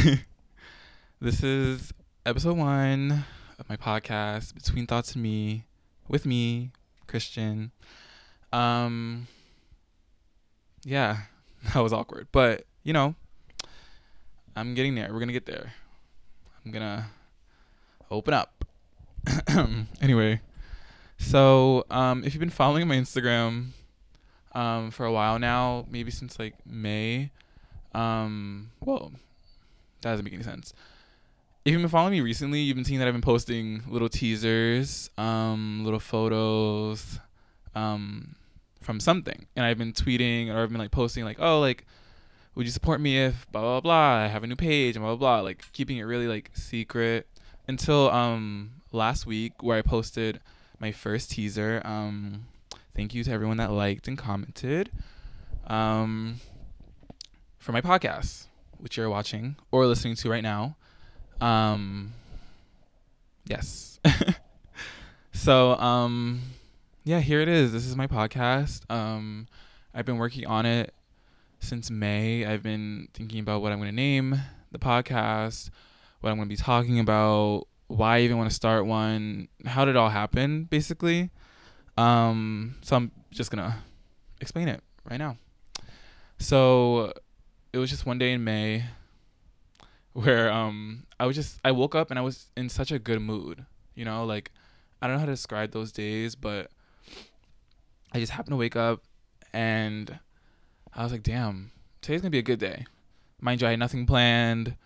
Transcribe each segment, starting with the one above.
this is episode one of my podcast, Between Thoughts and Me, with me, Christian. Um, yeah, that was awkward, but you know, I'm getting there. We're gonna get there. I'm gonna open up. anyway, so um, if you've been following my Instagram um, for a while now, maybe since like May, um, well, that doesn't make any sense. If you've been following me recently, you've been seeing that I've been posting little teasers, um, little photos, um, from something, and I've been tweeting or I've been like posting like, oh, like, would you support me if blah blah blah? I have a new page and blah blah blah, like keeping it really like secret until um last week where I posted my first teaser. Um, thank you to everyone that liked and commented. Um, for my podcast, which you're watching or listening to right now. Um, yes. so, um, yeah, here it is. This is my podcast. Um, I've been working on it since May. I've been thinking about what I'm going to name the podcast, what I'm going to be talking about, why I even want to start one, how did it all happen, basically. Um, so I'm just going to explain it right now. So, it was just one day in May where um I was just I woke up and I was in such a good mood. You know, like I don't know how to describe those days, but I just happened to wake up and I was like, damn, today's gonna be a good day. Mind you, I had nothing planned.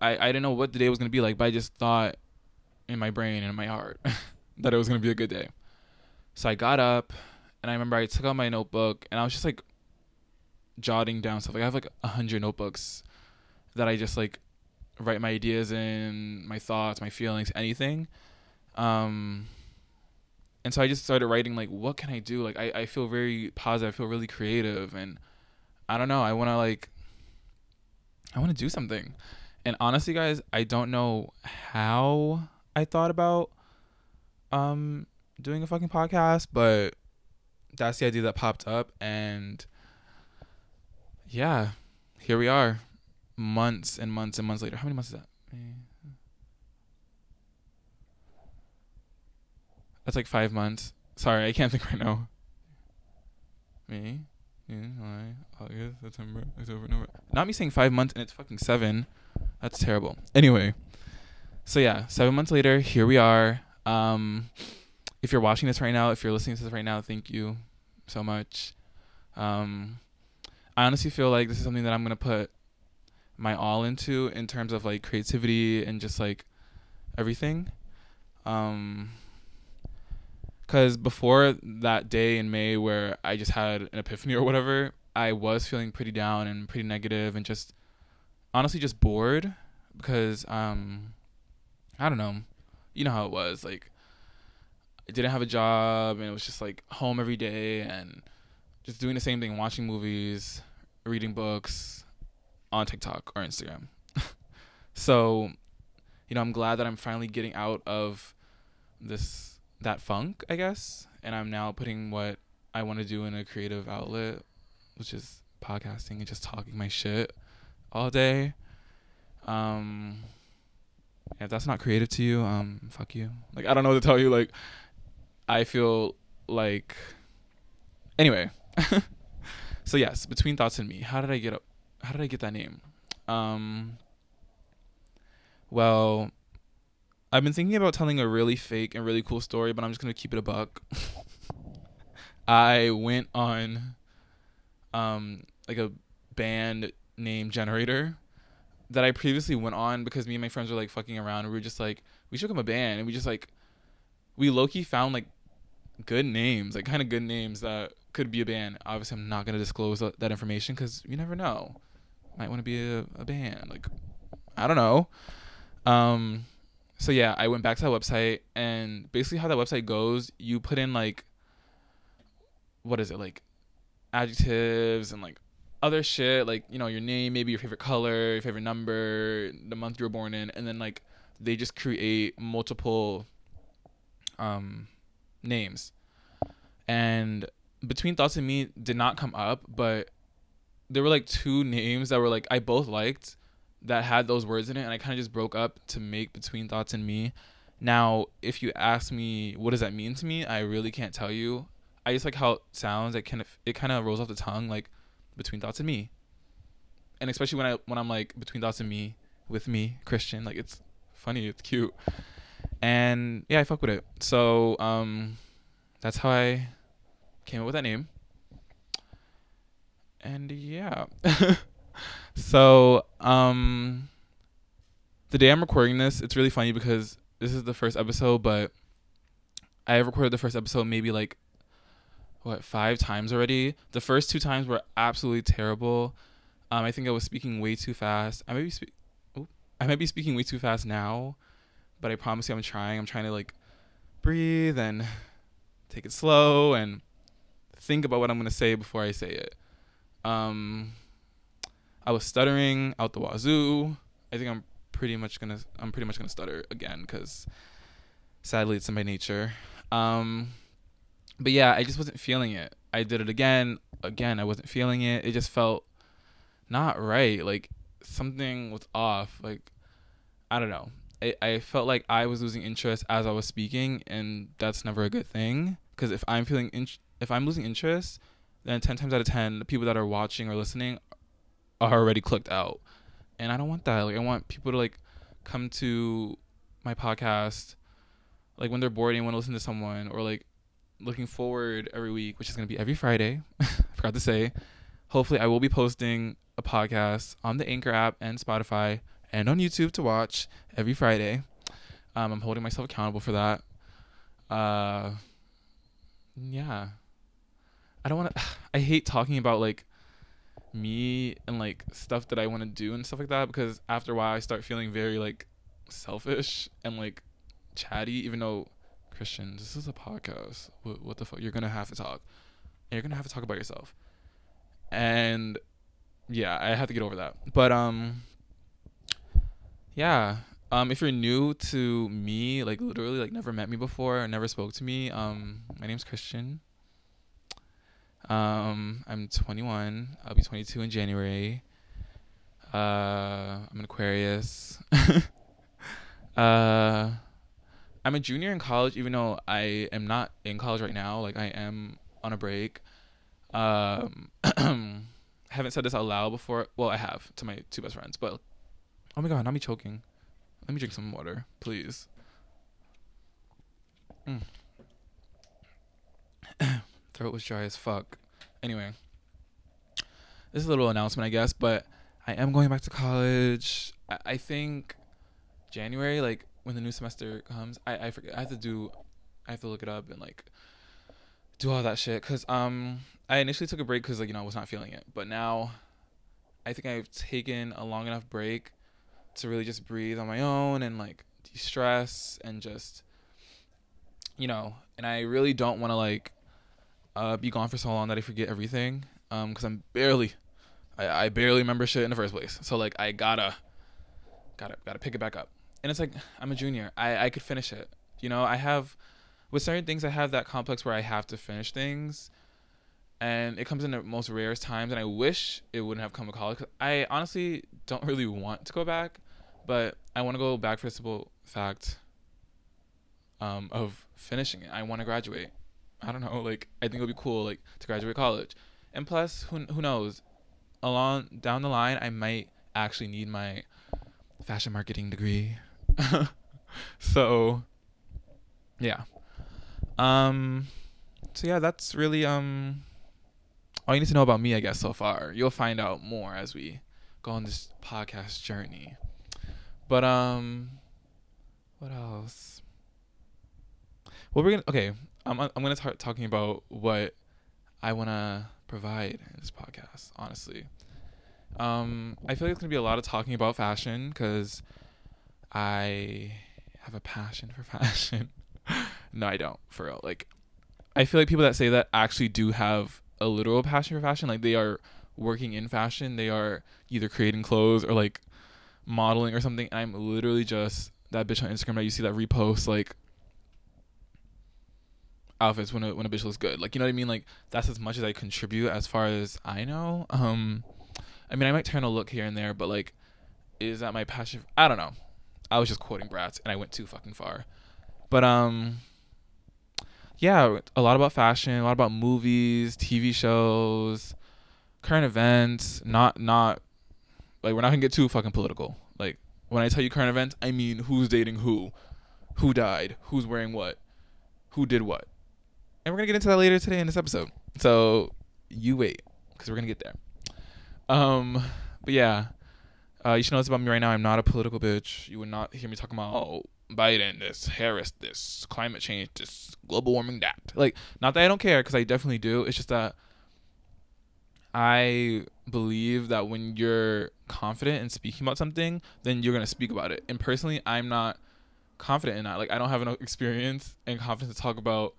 I, I didn't know what the day was gonna be like, but I just thought in my brain and in my heart that it was gonna be a good day. So I got up and I remember I took out my notebook and I was just like jotting down stuff. Like I have like a hundred notebooks that I just like write my ideas in, my thoughts, my feelings, anything. Um, and so I just started writing like, what can I do? Like I, I feel very positive. I feel really creative, and I don't know. I want to like, I want to do something. And honestly, guys, I don't know how I thought about um doing a fucking podcast, but that's the idea that popped up and yeah, here we are, months and months and months later. How many months is that? That's like five months. Sorry, I can't think right now. Me, June, July, August, September, October, November. Not me saying five months and it's fucking seven. That's terrible. Anyway, so yeah, seven months later, here we are. Um, if you're watching this right now, if you're listening to this right now, thank you so much. Um, I honestly feel like this is something that I'm gonna put my all into in terms of like creativity and just like everything. Um, cause before that day in May where I just had an epiphany or whatever, I was feeling pretty down and pretty negative and just honestly just bored because um, I don't know, you know how it was like. I didn't have a job and it was just like home every day and just doing the same thing, watching movies, reading books on TikTok or Instagram. so, you know, I'm glad that I'm finally getting out of this that funk, I guess, and I'm now putting what I want to do in a creative outlet, which is podcasting and just talking my shit all day. Um if that's not creative to you, um fuck you. Like I don't know what to tell you like I feel like anyway, so yes, between thoughts and me. How did I get up? How did I get that name? Um. Well, I've been thinking about telling a really fake and really cool story, but I'm just gonna keep it a buck. I went on, um, like a band name generator that I previously went on because me and my friends were like fucking around. And we were just like, we should become a band, and we just like, we low key found like good names, like kind of good names that could be a band. Obviously, I'm not gonna disclose that information because you never know. Might want to be a, a band. Like, I don't know. Um, so yeah, I went back to that website and basically how that website goes, you put in like, what is it like, adjectives and like other shit like you know your name, maybe your favorite color, your favorite number, the month you were born in, and then like they just create multiple um names. And between thoughts and me did not come up, but there were like two names that were like I both liked that had those words in it, and I kind of just broke up to make between thoughts and me. Now, if you ask me what does that mean to me, I really can't tell you. I just like how it sounds. It kind of it kind of rolls off the tongue like between thoughts and me. And especially when I when I'm like between thoughts and me with me Christian, like it's funny, it's cute. And yeah, I fuck with it. So um that's how I came up with that name. And yeah. so um the day I'm recording this, it's really funny because this is the first episode, but I recorded the first episode maybe like what five times already. The first two times were absolutely terrible. Um, I think I was speaking way too fast. I might be I might be speaking way too fast now, but I promise you, I'm trying. I'm trying to like breathe and take it slow and think about what I'm gonna say before I say it. Um, I was stuttering out the wazoo. I think I'm pretty much gonna I'm pretty much gonna stutter again because sadly it's in my nature. Um, but yeah, I just wasn't feeling it. I did it again, again. I wasn't feeling it. It just felt not right. Like something was off. Like I don't know. I, I felt like I was losing interest as I was speaking, and that's never a good thing. Because if I'm feeling in, if I'm losing interest, then ten times out of ten, the people that are watching or listening are already clicked out, and I don't want that. Like I want people to like come to my podcast, like when they're bored and want to listen to someone, or like looking forward every week, which is going to be every Friday. I forgot to say. Hopefully, I will be posting a podcast on the Anchor app and Spotify and on YouTube to watch every Friday. Um, I'm holding myself accountable for that. Uh, yeah. I don't want to. I hate talking about like me and like stuff that I want to do and stuff like that because after a while I start feeling very like selfish and like chatty, even though Christian, this is a podcast. What, what the fuck? You're gonna have to talk. And you're gonna have to talk about yourself. And yeah, I have to get over that. But um, yeah. Um, if you're new to me, like literally, like never met me before, never spoke to me, um, my name's Christian. Um, I'm 21. I'll be 22 in January. Uh, I'm an Aquarius. uh I'm a junior in college, even though I am not in college right now. Like I am on a break. Um, haven't said this out loud before. Well, I have to my two best friends, but oh my god, not me choking. Let me drink some water, please. Mm. Throat was dry as fuck. Anyway, this is a little announcement, I guess, but I am going back to college. I, I think January, like when the new semester comes, I I forget. I have to do, I have to look it up and like do all that shit. Cause um, I initially took a break because like you know I was not feeling it, but now, I think I've taken a long enough break to really just breathe on my own and like de-stress and just, you know. And I really don't want to like, uh, be gone for so long that I forget everything. Um, cause I'm barely, I I barely remember shit in the first place. So like I gotta, gotta gotta pick it back up and it's like I'm a junior. I I could finish it. You know, I have with certain things I have that complex where I have to finish things. And it comes in the most rarest times, and I wish it wouldn't have come to college. I honestly don't really want to go back, but I want to go back for the simple fact um, of finishing it. I want to graduate. I don't know, like I think it would be cool, like to graduate college. And plus, who who knows, along down the line, I might actually need my fashion marketing degree so yeah. Um so yeah, that's really um all you need to know about me, I guess, so far. You'll find out more as we go on this podcast journey. But um what else? Well, we're gonna okay. I'm I'm gonna start talking about what I wanna provide in this podcast. Honestly, um, I feel like it's gonna be a lot of talking about fashion because I have a passion for fashion. no, I don't. For real. Like I feel like people that say that actually do have a literal passion for fashion. Like they are working in fashion. They are either creating clothes or like modeling or something. And I'm literally just that bitch on Instagram that you see that repost like outfits when a when a bitch looks good. Like you know what I mean? Like that's as much as I contribute as far as I know. Um I mean I might turn a look here and there, but like is that my passion? I don't know. I was just quoting Bratz and I went too fucking far. But um yeah, a lot about fashion, a lot about movies, TV shows, current events, not not like we're not to get too fucking political. Like when I tell you current events, I mean who's dating who, who died, who's wearing what, who did what. And we're to get into that later today in this episode. So you wait cuz we're to get there. Um but yeah, uh, you should know this about me right now. I'm not a political bitch. You would not hear me talking about oh Biden, this Harris, this climate change, this global warming, that. Like, not that I don't care, because I definitely do. It's just that I believe that when you're confident in speaking about something, then you're gonna speak about it. And personally, I'm not confident in that. Like, I don't have enough experience and confidence to talk about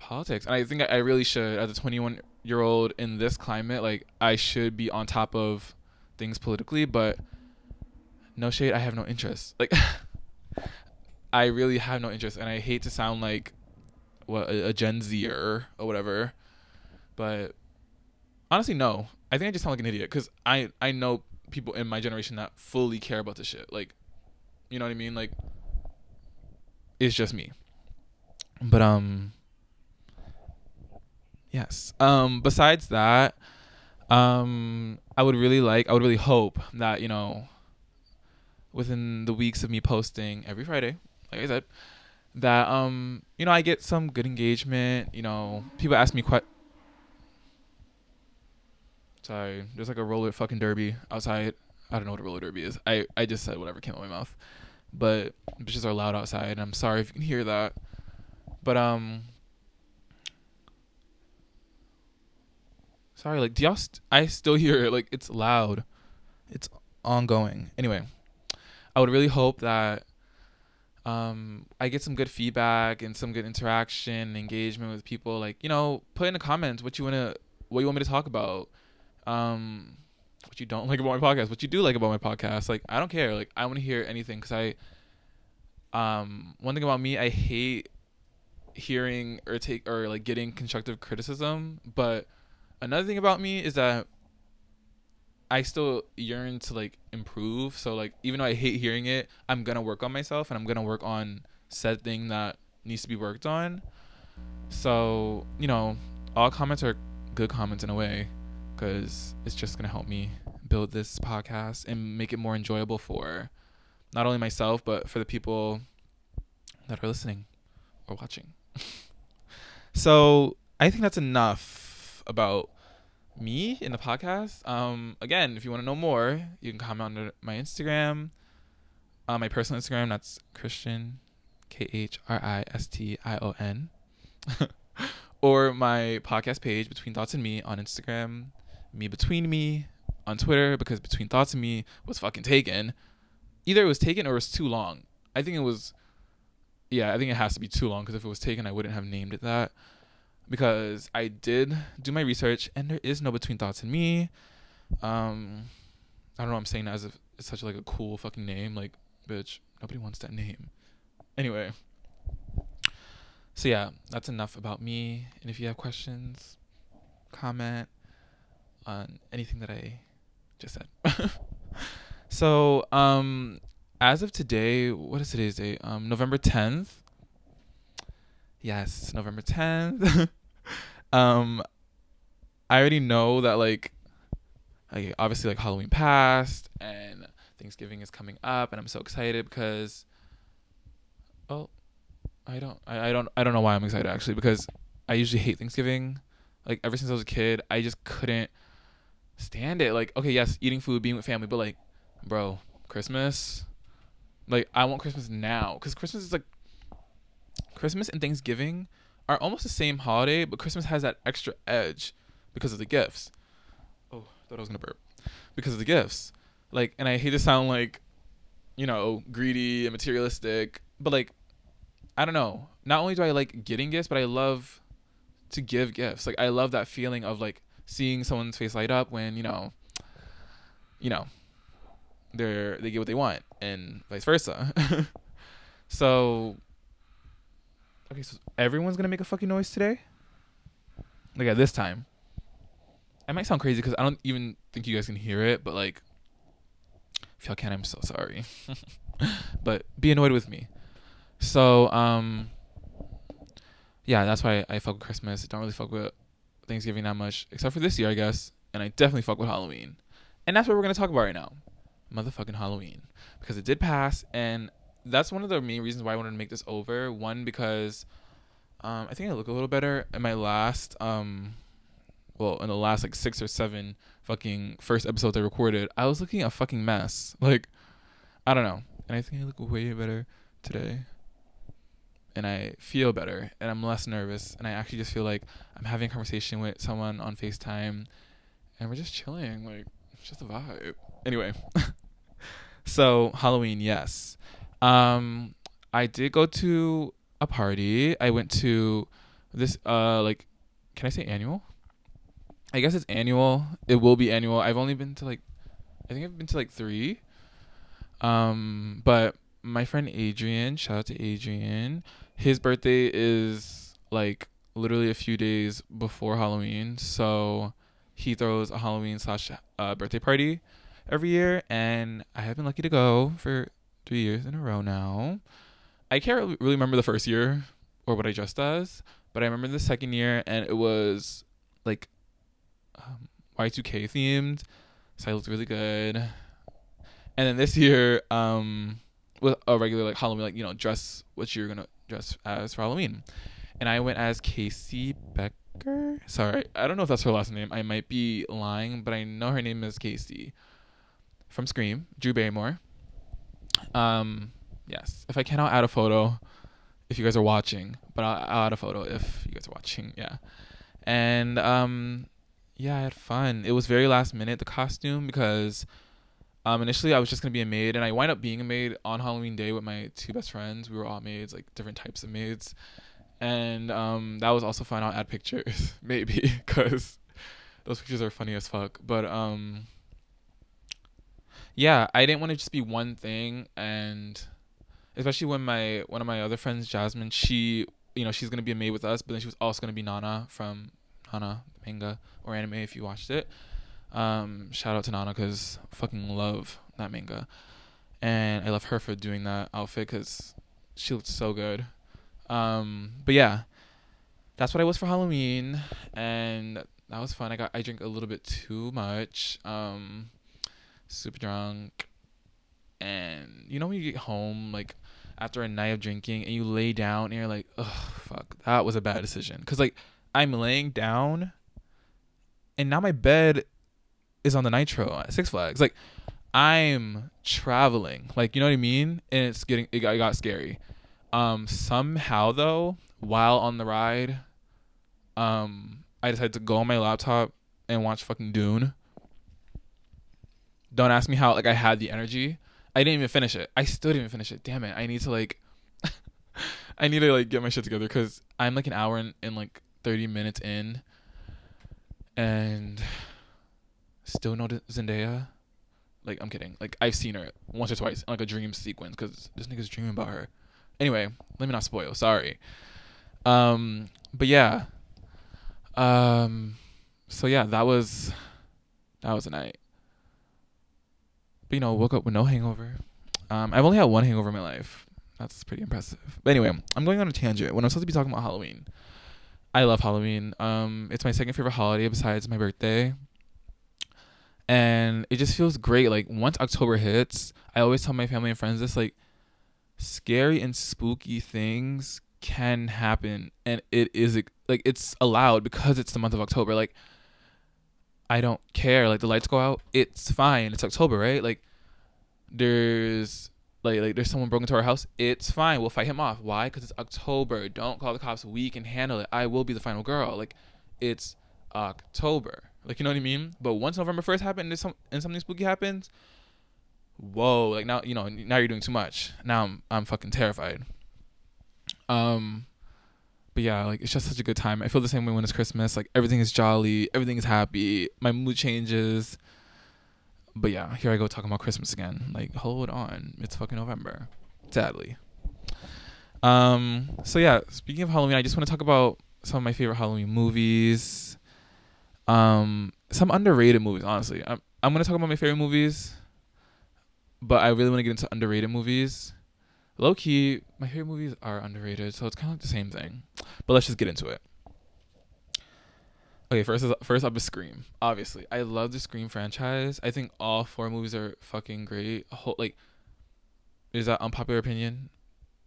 politics. And I think I really should, as a 21 year old in this climate, like, I should be on top of things politically, but no shade, I have no interest. Like I really have no interest and I hate to sound like what a, a Gen Zer or whatever. But honestly no. I think I just sound like an idiot cuz I I know people in my generation that fully care about this shit. Like you know what I mean? Like it's just me. But um yes. Um besides that, um, I would really like, I would really hope that you know, within the weeks of me posting every Friday, like I said, that um, you know, I get some good engagement. You know, people ask me quite. Sorry, there's like a roller fucking derby outside. I don't know what a roller derby is. I I just said whatever came out of my mouth, but bitches are loud outside. I'm sorry if you can hear that, but um, Sorry, like do y'all? St- I still hear it. Like it's loud. It's ongoing. Anyway, I would really hope that um, I get some good feedback and some good interaction, engagement with people. Like you know, put in the comments what you wanna, what you want me to talk about. Um, what you don't like about my podcast, what you do like about my podcast. Like I don't care. Like I want to hear anything because I. Um, one thing about me, I hate hearing or take or like getting constructive criticism, but another thing about me is that I still yearn to like improve. So like even though I hate hearing it, I'm gonna work on myself and I'm gonna work on said thing that needs to be worked on. So you know, all comments are good comments in a way, because it's just gonna help me build this podcast and make it more enjoyable for not only myself but for the people that are listening or watching. so I think that's enough about me in the podcast. Um, again, if you want to know more, you can comment on my Instagram, uh, my personal Instagram. That's Christian, K H R I S T I O N, or my podcast page, Between Thoughts and Me, on Instagram. Me Between Me on Twitter because Between Thoughts and Me was fucking taken. Either it was taken or it was too long. I think it was. Yeah, I think it has to be too long because if it was taken, I wouldn't have named it that because I did do my research and there is no between thoughts and me. Um, I don't know. I'm saying that as if it's such like a cool fucking name. Like, bitch, nobody wants that name. Anyway, so yeah, that's enough about me. And if you have questions, comment on anything that I just said. so, um, as of today, what is today's date? Um, November 10th. Yes, November 10th. um, I already know that like, like obviously like Halloween passed and Thanksgiving is coming up, and I'm so excited because, oh, I don't, I, I don't, I don't know why I'm excited actually because I usually hate Thanksgiving. Like ever since I was a kid, I just couldn't stand it. Like, okay, yes, eating food, being with family, but like, bro, Christmas, like I want Christmas now because Christmas is like Christmas and Thanksgiving are almost the same holiday, but Christmas has that extra edge because of the gifts. Oh, thought I was gonna burp. Because of the gifts. Like, and I hate to sound like, you know, greedy and materialistic, but like, I don't know. Not only do I like getting gifts, but I love to give gifts. Like, I love that feeling of like seeing someone's face light up when you know, you know, they're they get what they want, and vice versa. so Okay, so everyone's gonna make a fucking noise today. Like at this time. I might sound crazy because I don't even think you guys can hear it, but like, If y'all can, I'm so sorry. but be annoyed with me. So, um, yeah, that's why I fuck with Christmas. Don't really fuck with Thanksgiving that much, except for this year, I guess. And I definitely fuck with Halloween. And that's what we're gonna talk about right now, motherfucking Halloween, because it did pass, and that's one of the main reasons why I wanted to make this over. One because um, I think I look a little better in my last um, well, in the last like six or seven fucking first episodes I recorded, I was looking a fucking mess. Like, I don't know, and I think I look way better today and I feel better and I'm less nervous and I actually just feel like I'm having a conversation with someone on FaceTime and we're just chilling like it's just a vibe. Anyway. so Halloween, yes. Um I did go to a party. I went to this uh like can I say annual? I guess it's annual. It will be annual. I've only been to like I think I've been to like 3. Um but my friend Adrian, shout out to Adrian. His birthday is like literally a few days before Halloween, so he throws a Halloween slash uh, birthday party every year, and I have been lucky to go for three years in a row now. I can't really remember the first year or what I dressed as, but I remember the second year, and it was like um, Y2K themed, so I looked really good. And then this year, um, with a regular like Halloween, like you know, dress what you're gonna dress as for Halloween, and I went as Casey Becker. Sorry, I don't know if that's her last name. I might be lying, but I know her name is Casey from Scream. Drew Barrymore. Um, yes. If I can, I'll add a photo if you guys are watching, but I'll, I'll add a photo if you guys are watching. Yeah, and um, yeah, I had fun. It was very last minute the costume because um, initially, I was just gonna be a maid, and I wind up being a maid on Halloween Day with my two best friends. We were all maids, like different types of maids, and um, that was also fun. I'll add pictures, maybe, because those pictures are funny as fuck. But um, yeah, I didn't want to just be one thing, and especially when my one of my other friends, Jasmine, she, you know, she's gonna be a maid with us, but then she was also gonna be Nana from Nana manga or anime if you watched it. Um, shout out to Nana because fucking love that manga, and I love her for doing that outfit because she looked so good. Um, but yeah, that's what I was for Halloween, and that was fun. I got I drank a little bit too much, um, super drunk, and you know when you get home like after a night of drinking and you lay down and you're like, oh fuck, that was a bad decision. Cause like I'm laying down, and now my bed is on the Nitro at Six Flags. Like I'm traveling, like you know what I mean, and it's getting it got, it got scary. Um, somehow though, while on the ride, um, I decided to go on my laptop and watch fucking Dune. Don't ask me how. Like I had the energy. I didn't even finish it. I still didn't even finish it. Damn it. I need to like. I need to like get my shit together because I'm like an hour and, like 30 minutes in, and still no Zendaya. Like I'm kidding. Like I've seen her once or twice in like a dream sequence because this nigga's dreaming about her. Anyway, let me not spoil. Sorry. Um, but yeah. Um, so yeah, that was that was a night. You know, woke up with no hangover. Um, I've only had one hangover in my life. That's pretty impressive. But anyway, I'm going on a tangent. When I'm supposed to be talking about Halloween, I love Halloween. Um, it's my second favorite holiday besides my birthday and it just feels great. Like once October hits, I always tell my family and friends this like scary and spooky things can happen and it is like it's allowed because it's the month of October. Like I don't care. Like the lights go out, it's fine. It's October, right? Like there's like like there's someone broke into our house. It's fine. We'll fight him off. Why? Because it's October. Don't call the cops. We can handle it. I will be the final girl. Like it's October. Like you know what I mean? But once November first happened and, some, and something spooky happens, whoa! Like now you know now you're doing too much. Now I'm I'm fucking terrified. Um, but yeah, like it's just such a good time. I feel the same way when it's Christmas. Like everything is jolly, everything is happy. My mood changes. But yeah, here I go talking about Christmas again. Like hold on, it's fucking November. Sadly. Um. So yeah, speaking of Halloween, I just want to talk about some of my favorite Halloween movies um, some underrated movies, honestly. I'm I'm gonna talk about my favorite movies. but I really want to get into underrated movies. Low key, my favorite movies are underrated, so it's kind of like the same thing. But let's just get into it. Okay, first is first up is Scream. Obviously, I love the Scream franchise. I think all four movies are fucking great. Whole like, is that unpopular opinion?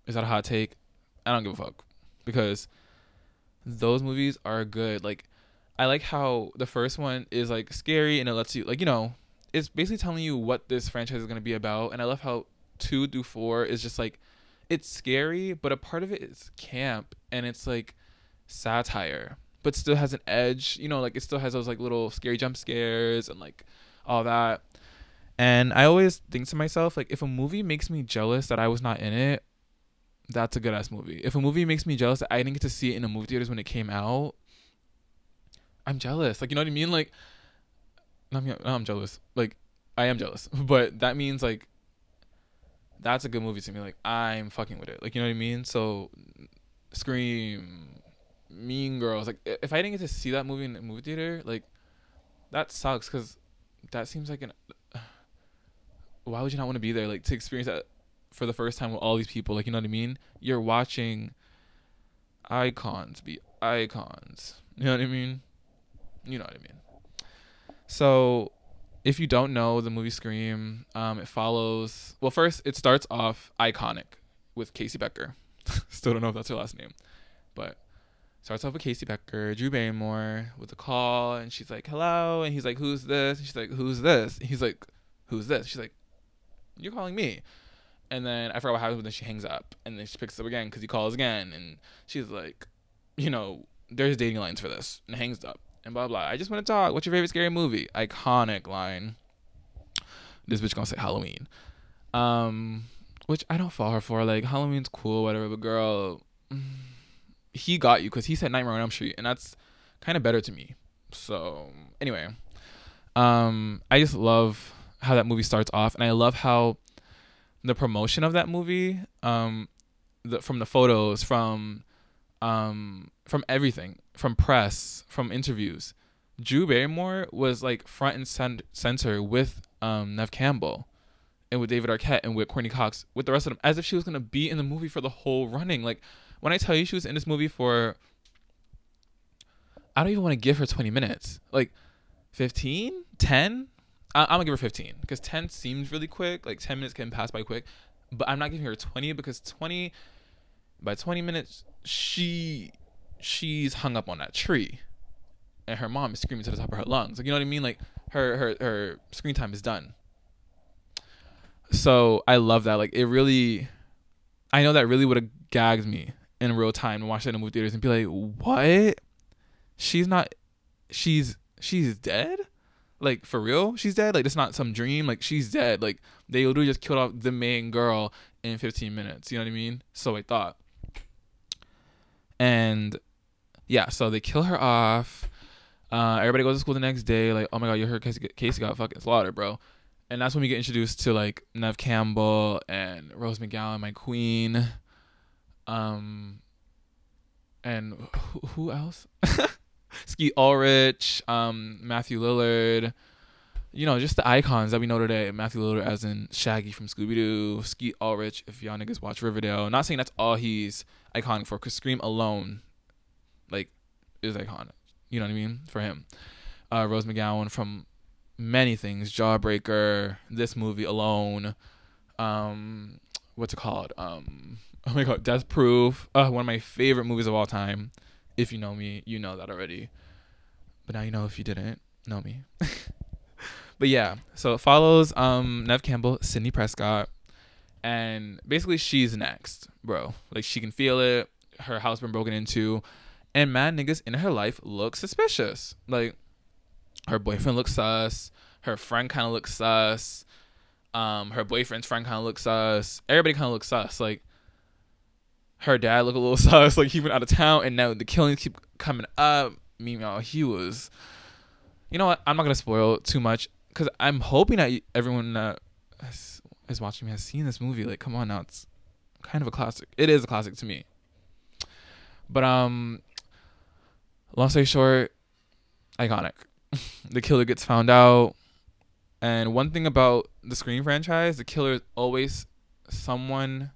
Is that a hot take? I don't give a fuck because those movies are good. Like, I like how the first one is like scary and it lets you like you know it's basically telling you what this franchise is gonna be about. And I love how two through four is just like it's scary, but a part of it is camp and it's like satire but still has an edge. You know, like it still has those like little scary jump scares and like all that. And I always think to myself, like, if a movie makes me jealous that I was not in it, that's a good ass movie. If a movie makes me jealous that I didn't get to see it in the movie theaters when it came out, I'm jealous. Like, you know what I mean? Like, I'm, I'm jealous. Like, I am jealous. But that means, like, that's a good movie to me. Like, I'm fucking with it. Like, you know what I mean? So, Scream, Mean Girls. Like if I didn't get to see that movie in the movie theater, like that sucks because that seems like an. why would you not want to be there? Like to experience that for the first time with all these people. Like you know what I mean? You're watching icons be icons. You know what I mean? You know what I mean. So if you don't know the movie Scream, um, it follows. Well, first it starts off iconic with Casey Becker. Still don't know if that's her last name, but starts off with Casey Becker, Drew Barrymore with a call, and she's like, "Hello," and he's like, "Who's this?" And she's like, "Who's this?" And he's like, "Who's this?" She's like, "You're calling me." And then I forgot what happens, but then she hangs up, and then she picks up again because he calls again, and she's like, "You know, there's dating lines for this," and hangs up, and blah blah. I just want to talk. What's your favorite scary movie? Iconic line. This bitch gonna say Halloween, um, which I don't fall her for. Like Halloween's cool, whatever, but girl. He got you because he said Nightmare on Elm Street, and that's kind of better to me. So anyway, um, I just love how that movie starts off, and I love how the promotion of that movie, um, the, from the photos, from um, from everything, from press, from interviews, Drew Barrymore was like front and center with um, Neve Campbell and with David Arquette and with Courteney Cox with the rest of them, as if she was gonna be in the movie for the whole running. Like when I tell you she was in this movie for I don't even want to give her 20 minutes. Like 15, 10? I- am gonna give her 15 because 10 seems really quick. Like 10 minutes can pass by quick, but I'm not giving her 20 because 20 by 20 minutes she she's hung up on that tree, and her mom is screaming to the top of her lungs. Like you know what I mean? Like her her her screen time is done. So I love that. Like it really, I know that really would have gagged me in real time and watch that in movie theaters and be like, what? She's not. She's she's dead. Like for real, she's dead. Like it's not some dream. Like she's dead. Like they literally just killed off the main girl in 15 minutes. You know what I mean? So I thought. And yeah, so they kill her off. Uh, everybody goes to school the next day. Like, oh my god, you heard Casey, got fucking slaughtered, bro. And that's when we get introduced to like Neve Campbell and Rose McGowan, my queen. Um, and who, who else? Skeet Ulrich, um, Matthew Lillard. You know, just the icons that we know today. Matthew Lillard, as in Shaggy from Scooby Doo. Skeet Ulrich, if y'all niggas watch Riverdale. Not saying that's all he's iconic for, because Scream alone, like, is iconic. You know what I mean? For him. Uh, Rose McGowan from many things. Jawbreaker, this movie alone. Um, what's it called? Um, Oh my god, Death Proof. Uh, one of my favorite movies of all time. If you know me, you know that already. But now you know if you didn't know me. but yeah, so it follows um Neve Campbell, Sidney Prescott, and basically she's next, bro. Like she can feel it. Her house been broken into, and mad niggas in her life look suspicious. Like her boyfriend looks sus. Her friend kind of looks sus. Um, her boyfriend's friend kind of looks sus. Everybody kind of looks sus. Like her dad look a little sus, like he went out of town, and now the killings keep coming up. Meanwhile, he was. You know what? I'm not gonna spoil too much because I'm hoping that everyone that is watching me has seen this movie. Like, come on now, it's kind of a classic. It is a classic to me. But um, long story short, iconic. the killer gets found out, And one thing about the Scream franchise, the killer is always someone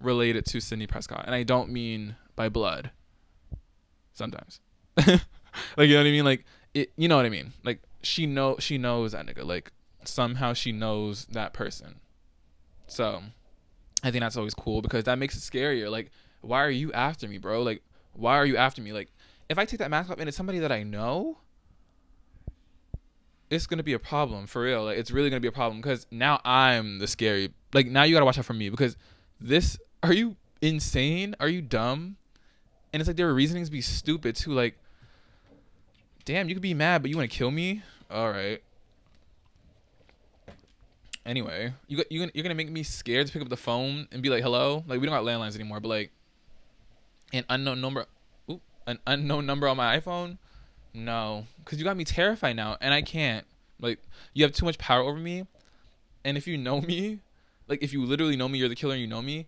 related to Sidney Prescott, and I don't mean by blood. Sometimes, like you know what I mean, like it. You know what I mean, like she know she knows that nigga. Like somehow she knows that person. So, I think that's always cool because that makes it scarier. Like, why are you after me, bro? Like, why are you after me? Like, if I take that mask off and it's somebody that I know, it's gonna be a problem for real. Like, it's really gonna be a problem because now I'm the scary. Like, now you gotta watch out for me because this. Are you insane? Are you dumb? And it's like their reasonings be stupid too. Like, damn, you could be mad, but you want to kill me? All right. Anyway, you you you're gonna make me scared to pick up the phone and be like, "Hello." Like we don't got landlines anymore, but like an unknown number, an unknown number on my iPhone. No, because you got me terrified now, and I can't. Like you have too much power over me, and if you know me, like if you literally know me, you're the killer, and you know me.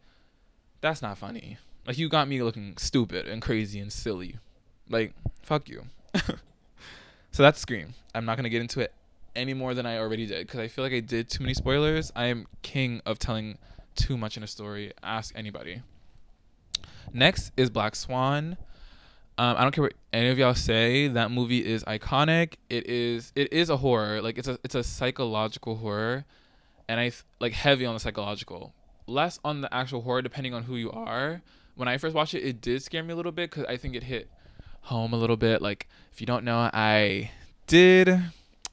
That's not funny. Like you got me looking stupid and crazy and silly. Like fuck you. so that's Scream. I'm not gonna get into it any more than I already did because I feel like I did too many spoilers. I am king of telling too much in a story. Ask anybody. Next is Black Swan. Um, I don't care what any of y'all say. That movie is iconic. It is. It is a horror. Like it's a. It's a psychological horror, and I like heavy on the psychological, less on the actual horror, depending on who you are. When I first watched it, it did scare me a little bit because I think it hit home a little bit. Like if you don't know, I did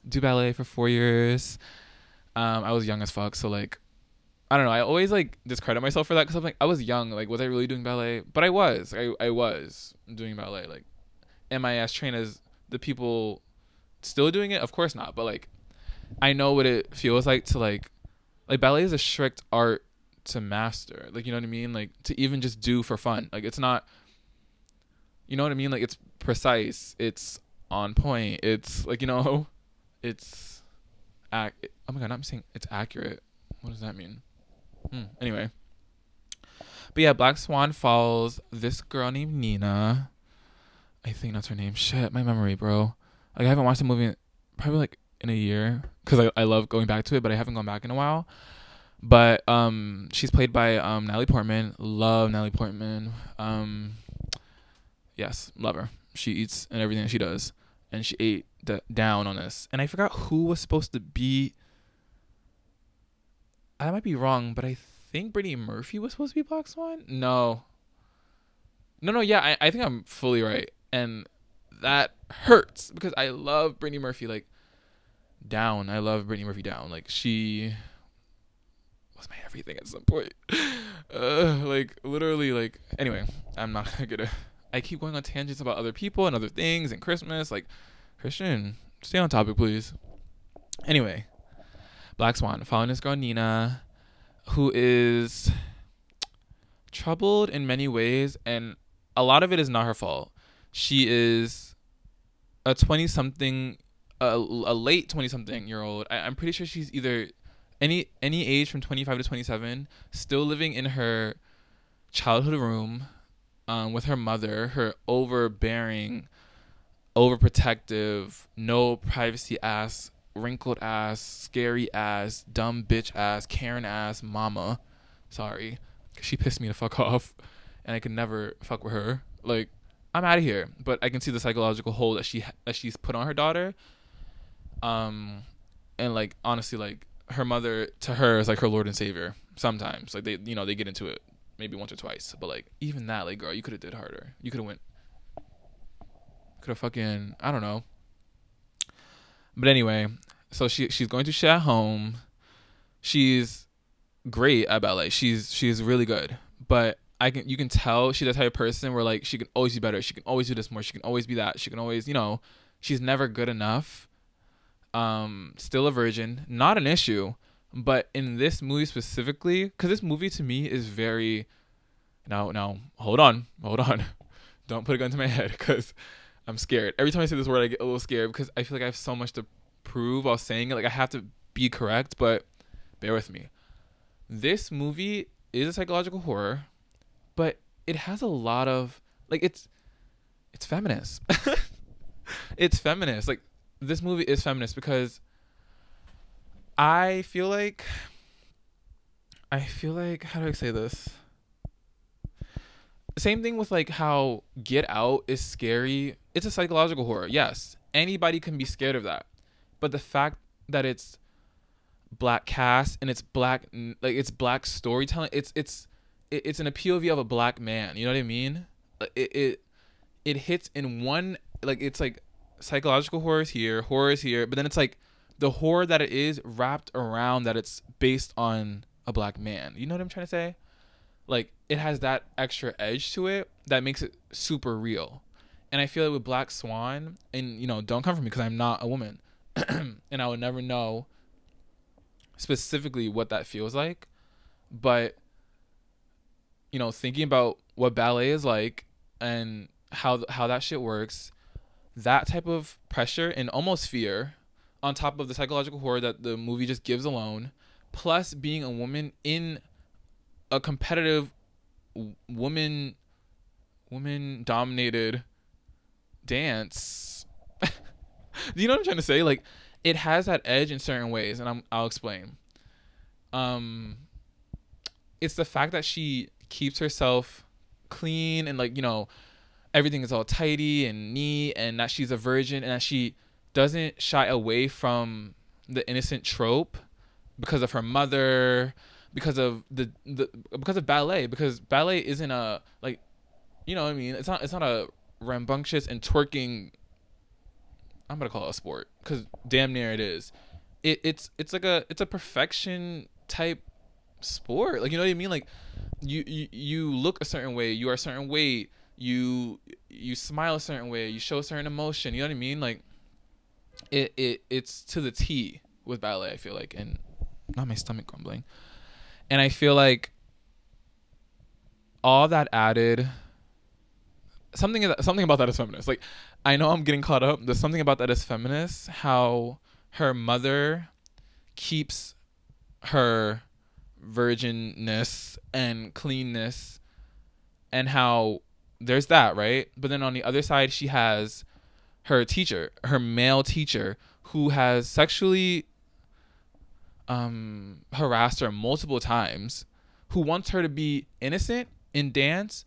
do ballet for four years. Um, I was young as fuck, so like, I don't know. I always like discredit myself for that because I'm like, I was young. Like, was I really doing ballet? But I was. I I was doing ballet. Like, am I as trained as the people still doing it? Of course not. But like, I know what it feels like to like, like ballet is a strict art to master. Like, you know what I mean? Like to even just do for fun. Like, it's not. You know what I mean? Like, it's precise. It's on point. It's like you know it's ac- oh my god, I'm saying it's accurate. What does that mean? Hmm. Anyway. But yeah, Black Swan follows this girl named Nina. I think that's her name. Shit, my memory, bro. Like I haven't watched the movie probably like in a year because I, I love going back to it, but I haven't gone back in a while. But um, she's played by um Natalie Portman. Love Natalie Portman. Um, yes, love her. She eats and everything she does, and she ate d- down on us. And I forgot who was supposed to be. I might be wrong, but I think Brittany Murphy was supposed to be Black Swan. No. No, no, yeah, I, I think I'm fully right, and that hurts because I love Brittany Murphy. Like, down. I love Brittany Murphy down. Like she was my everything at some point. Uh, like literally, like anyway, I'm not gonna. I keep going on tangents about other people and other things and Christmas. Like Christian, stay on topic, please. Anyway, Black Swan, following this girl Nina, who is troubled in many ways, and a lot of it is not her fault. She is a twenty-something, a, a late twenty-something year old. I, I'm pretty sure she's either any any age from twenty-five to twenty-seven, still living in her childhood room um, with her mother, her overbearing overprotective, no privacy ass, wrinkled ass, scary ass, dumb bitch ass, Karen ass mama. Sorry. She pissed me the fuck off and I could never fuck with her. Like I'm out of here, but I can see the psychological hold that she that she's put on her daughter. Um and like honestly like her mother to her is like her lord and savior sometimes. Like they you know, they get into it maybe once or twice, but like even that like girl, you could have did harder. You could have went could have fucking I don't know. But anyway, so she she's going to share home. She's great at ballet. She's she's really good. But I can you can tell she's the type of person where like she can always be better. She can always do this more. She can always be that. She can always, you know, she's never good enough. Um, still a virgin, not an issue. But in this movie specifically, because this movie to me is very. Now, now, hold on, hold on. Don't put a gun to my head, because I'm scared. Every time I say this word, I get a little scared because I feel like I have so much to prove while saying it. Like I have to be correct, but bear with me. This movie is a psychological horror, but it has a lot of like it's it's feminist. it's feminist. Like this movie is feminist because I feel like I feel like how do I say this? Same thing with like how Get Out is scary. It's a psychological horror. Yes, anybody can be scared of that. But the fact that it's black cast and it's black like it's black storytelling, it's it's it's an POV of a black man. You know what I mean? Uh, it it it hits in one like it's like psychological horror is here, horror is here, but then it's like the horror that it is wrapped around that it's based on a black man. You know what I'm trying to say? Like it has that extra edge to it that makes it super real. And I feel like with Black Swan, and you know, don't come for me because I'm not a woman, and I would never know specifically what that feels like. But you know, thinking about what ballet is like and how how that shit works, that type of pressure and almost fear, on top of the psychological horror that the movie just gives alone, plus being a woman in a competitive woman woman dominated dance. Do you know what I'm trying to say? Like it has that edge in certain ways and I'm I'll explain. Um it's the fact that she keeps herself clean and like, you know, everything is all tidy and neat and that she's a virgin and that she doesn't shy away from the innocent trope because of her mother because of the, the because of ballet because ballet isn't a like you know what I mean? It's not it's not a rambunctious and twerking I'm gonna call it a sport because damn near it is. It it's it's like a it's a perfection type sport. Like you know what I mean? Like you you, you look a certain way you are a certain weight you you smile a certain way you show a certain emotion you know what I mean? Like it it it's to the T with ballet I feel like and not my stomach grumbling and I feel like all that added something something about that is feminist. Like I know I'm getting caught up. There's something about that is feminist. How her mother keeps her virginness and cleanness, and how there's that right. But then on the other side, she has her teacher, her male teacher, who has sexually um, harassed her multiple times, who wants her to be innocent in dance,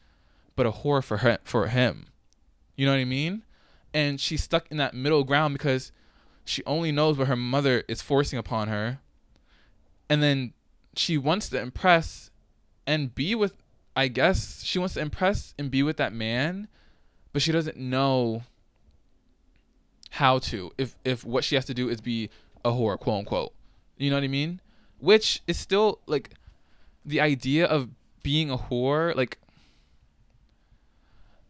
but a whore for her for him. You know what I mean? And she's stuck in that middle ground because she only knows what her mother is forcing upon her. And then she wants to impress and be with I guess she wants to impress and be with that man, but she doesn't know how to if if what she has to do is be a whore, quote unquote. You know what I mean? Which is still like the idea of being a whore, like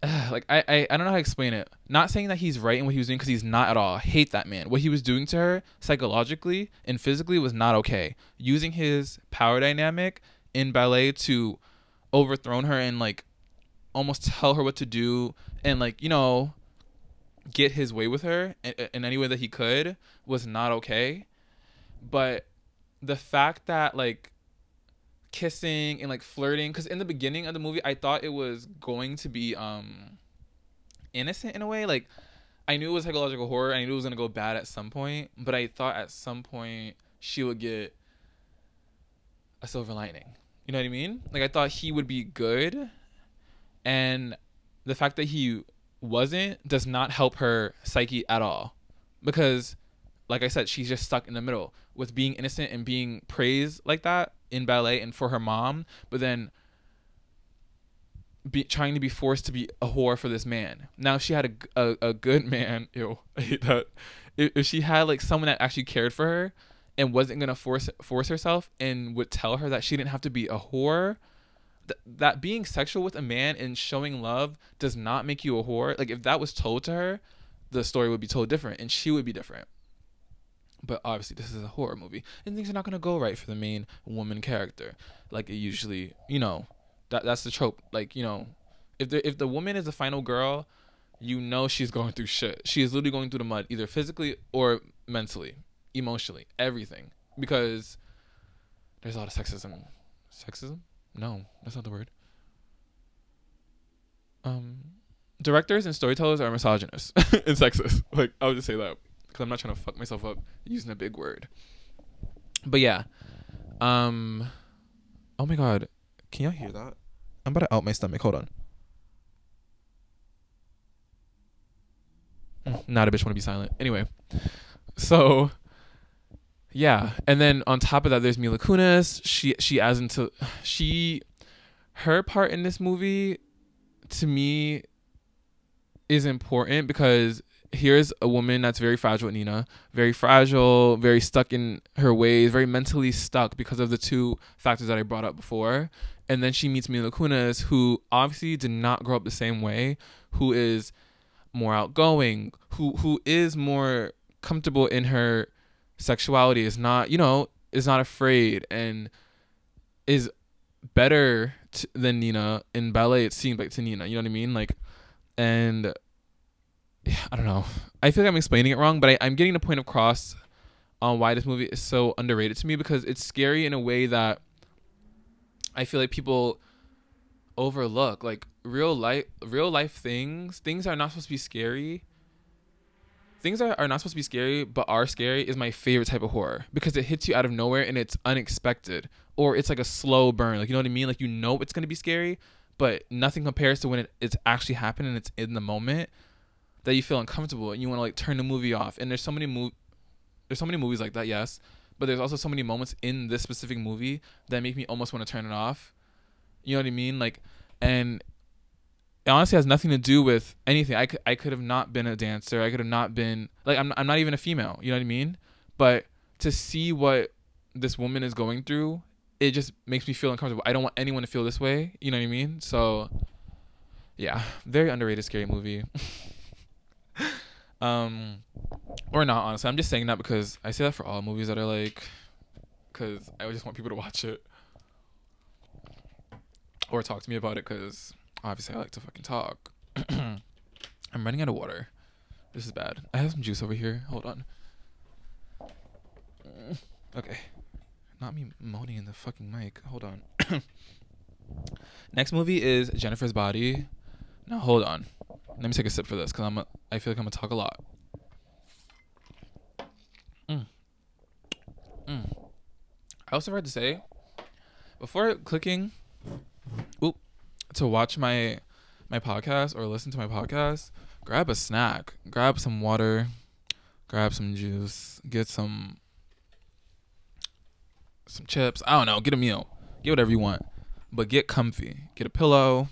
like I, I I don't know how to explain it. Not saying that he's right in what he was doing because he's not at all. I hate that man. What he was doing to her psychologically and physically was not okay. Using his power dynamic in ballet to overthrow her and like almost tell her what to do and like you know get his way with her in, in any way that he could was not okay but the fact that like kissing and like flirting because in the beginning of the movie i thought it was going to be um innocent in a way. Like i knew it was psychological horror. I knew it was going to go bad at some point but i thought at some point she would get a silver lining. You know what i mean? Like i thought he would be good and the fact that he wasn't does not help her psyche at all. Because like i said she's just stuck in the middle with being innocent and being praised like that in ballet and for her mom, but then be trying to be forced to be a whore for this man. Now, if she had a, a, a good man, ew, I hate that. If, if she had like someone that actually cared for her and wasn't gonna force force herself and would tell her that she didn't have to be a whore, th- that being sexual with a man and showing love does not make you a whore. Like if that was told to her, the story would be told different and she would be different but obviously this is a horror movie and things are not going to go right for the main woman character. Like it usually you know that that's the trope. Like you know if the if the woman is the final girl you know she's going through shit. She is literally going through the mud either physically or mentally emotionally everything. Because there's a lot of sexism. Sexism? No that's not the word. Um directors and storytellers are misogynist and sexist. Like i would just say that because I'm not trying to fuck myself up using a big word. but yeah. Um Oh my god. Can y'all hear that? I'm about to out my stomach. Hold on. Mm, Not a bitch want to be silent. Anyway. So yeah, and then on top of that, there's Mila Kunis. She she as into she her part in this movie to me is important because here's a woman that's very fragile, Nina, very fragile, very stuck in her ways, very mentally stuck because of the two factors that I brought up before. And then she meets Mila Kunis, who obviously did not grow up the same way, who is more outgoing, who who is more comfortable in her sexuality, is not you know is not afraid, and is better t- than Nina in ballet. It seems like to Nina, you know what I mean? Like, and I don't know. I feel like I'm explaining it wrong, but I, I'm getting the point across on why this movie is so underrated to me because it's scary in a way that I feel like people overlook. Like real life, real life things. Things are not supposed to be scary. Things are, are not supposed to be scary, but are scary is my favorite type of horror because it hits you out of nowhere and it's unexpected or it's like a slow burn. Like you know what I mean? Like you know it's gonna be scary, but nothing compares to when it, it's actually happening and it's in the moment that you feel uncomfortable and you want to like turn the movie off. And there's so many mo- there's so many movies like that, yes, but there's also so many moments in this specific movie that make me almost want to turn it off. You know what I mean? Like, and it honestly has nothing to do with anything. I could I could have not been a dancer. I could have not been like I'm I'm not even a female. You know what I mean? But to see what this woman is going through, it just makes me feel uncomfortable. I don't want anyone to feel this way. You know what I mean? So, yeah, very underrated scary movie. um, or not honestly. I'm just saying that because I say that for all movies that are like, because I just want people to watch it or talk to me about it because obviously I like to fucking talk. I'm running out of water. This is bad. I have some juice over here. Hold on. Okay. Not me moaning in the fucking mic. Hold on. Next movie is Jennifer's Body. Now hold on. Let me take a sip for this because I'm. I feel like I'm gonna talk a lot. Mm. Mm. I also forgot to say before clicking, oop, to watch my my podcast or listen to my podcast, grab a snack, grab some water, grab some juice, get some some chips. I don't know, get a meal, get whatever you want, but get comfy, get a pillow,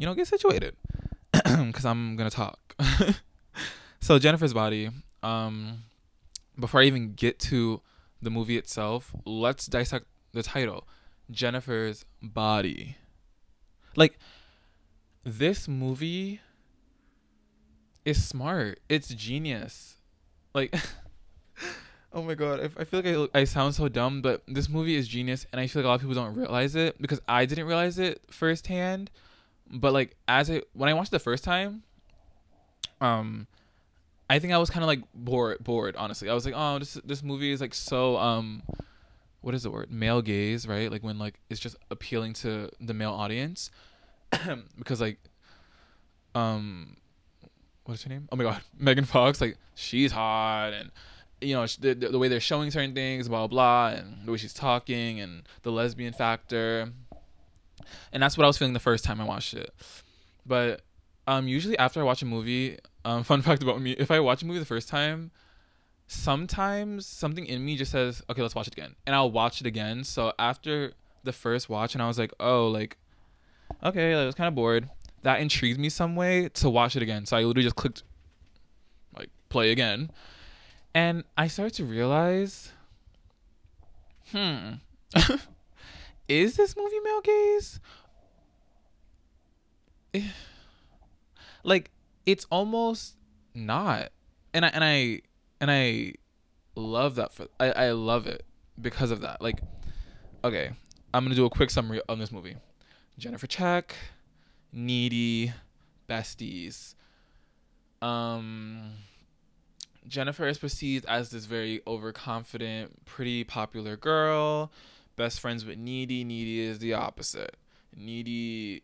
you know, get situated, because I'm gonna talk. so Jennifer's Body. Um, before I even get to the movie itself, let's dissect the title, Jennifer's Body. Like this movie is smart. It's genius. Like Oh my god, I, I feel like I, I sound so dumb, but this movie is genius, and I feel like a lot of people don't realize it because I didn't realize it firsthand. But like as I when I watched the first time, um, I think I was kind of like bored. Bored, honestly. I was like, oh, this this movie is like so um, what is the word? Male gaze, right? Like when like it's just appealing to the male audience, because like, um, what is her name? Oh my god, Megan Fox. Like she's hot and you know the, the way they're showing certain things blah blah and the way she's talking and the lesbian factor and that's what i was feeling the first time i watched it. But um usually after i watch a movie um fun fact about me if i watch a movie the first time sometimes something in me just says okay let's watch it again. And i'll watch it again. So after the first watch and i was like oh like okay i was kind of bored. That intrigued me some way to watch it again. So i literally just clicked like play again. And I started to realize, hmm, is this movie male gaze? Like it's almost not, and I and I and I love that for I I love it because of that. Like, okay, I'm gonna do a quick summary of this movie. Jennifer Check, needy, besties. Um Jennifer is perceived as this very overconfident, pretty popular girl, best friends with Needy. Needy is the opposite. Needy,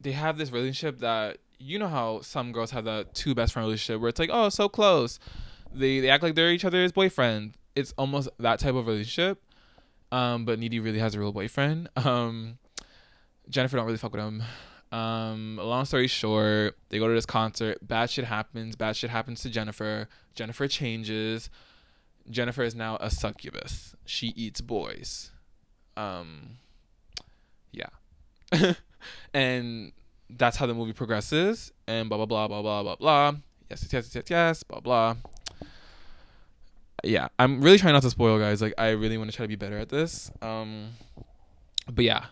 they have this relationship that you know how some girls have that two best friend relationship where it's like, oh, so close. They they act like they're each other's boyfriend. it's almost that type of relationship. Um, but Needy really has a real boyfriend. Um, Jennifer don't really fuck with him. Um, long story short, they go to this concert. Bad shit happens. Bad shit happens to Jennifer. Jennifer changes. Jennifer is now a succubus. She eats boys. Um, yeah. and that's how the movie progresses. And blah blah blah blah blah blah blah. Yes, yes, yes, yes, yes. Blah blah. Yeah, I'm really trying not to spoil, guys. Like, I really want to try to be better at this. Um, but yeah.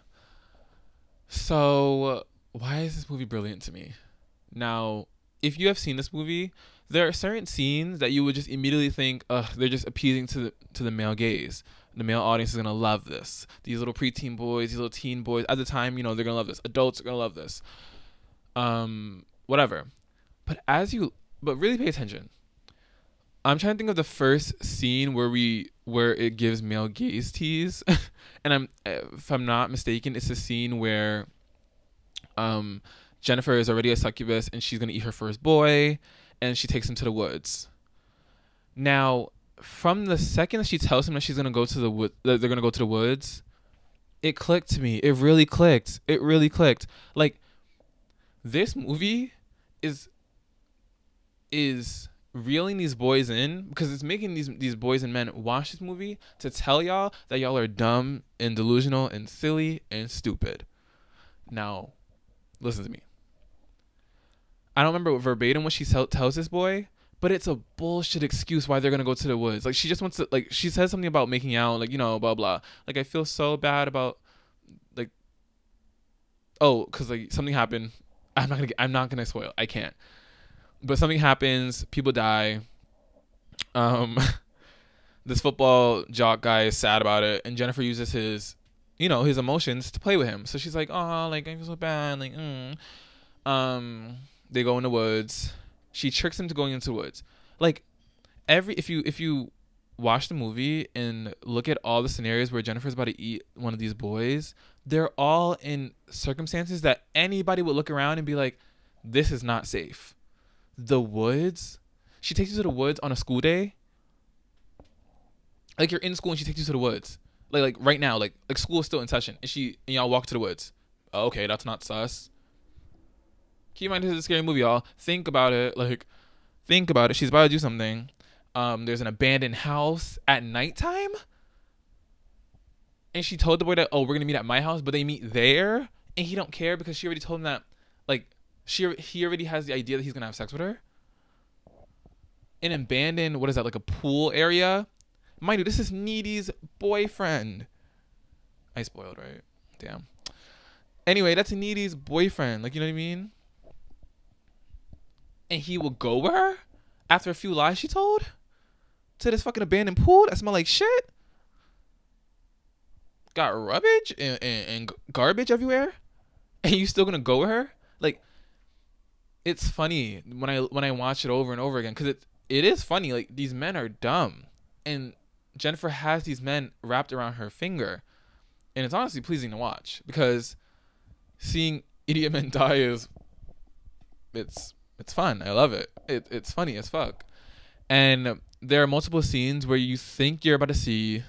So why is this movie brilliant to me? Now, if you have seen this movie, there are certain scenes that you would just immediately think, ugh, they're just appeasing to the to the male gaze. The male audience is gonna love this. These little preteen boys, these little teen boys, at the time, you know, they're gonna love this. Adults are gonna love this. Um, whatever. But as you, but really pay attention. I'm trying to think of the first scene where we where it gives male gaze tease, and I'm if I'm not mistaken, it's a scene where um, Jennifer is already a succubus and she's gonna eat her first boy, and she takes him to the woods. Now, from the second that she tells him that she's gonna go to the wood, they're gonna go to the woods, it clicked to me. It really clicked. It really clicked. Like, this movie is is reeling these boys in because it's making these these boys and men watch this movie to tell y'all that y'all are dumb and delusional and silly and stupid. Now, listen to me. I don't remember verbatim what she tell, tells this boy, but it's a bullshit excuse why they're gonna go to the woods. Like she just wants to like she says something about making out, like you know, blah blah. Like I feel so bad about like oh, cause like something happened. I'm not gonna I'm not gonna spoil. I can't. But something happens. People die. Um, this football jock guy is sad about it, and Jennifer uses his you know his emotions to play with him. So she's like, "Oh, like I feel so bad." Like, mm. um, they go in the woods. She tricks him to going into woods. Like every if you if you watch the movie and look at all the scenarios where Jennifer's about to eat one of these boys, they're all in circumstances that anybody would look around and be like, "This is not safe." The woods. She takes you to the woods on a school day. Like you're in school and she takes you to the woods like like right now, like like school is still in session, and she and y'all walk to the woods. Oh, okay, that's not sus. Keep in mind this is a scary movie, y'all. Think about it. Like, think about it. She's about to do something. Um, there's an abandoned house at nighttime. And she told the boy that, oh, we're gonna meet at my house, but they meet there, and he don't care because she already told him that, like, she he already has the idea that he's gonna have sex with her. An abandoned, what is that, like a pool area? Mind you, this is Needy's boyfriend. I spoiled, right? Damn. Anyway, that's Needy's boyfriend. Like, you know what I mean? And he will go with her after a few lies she told to this fucking abandoned pool that smell like shit. Got rubbish and, and, and garbage everywhere, and you still gonna go with her? Like, it's funny when I when I watch it over and over again because it it is funny. Like these men are dumb, and Jennifer has these men wrapped around her finger, and it's honestly pleasing to watch because seeing idiot men die is it's it's fun. I love it. It it's funny as fuck, and there are multiple scenes where you think you're about to see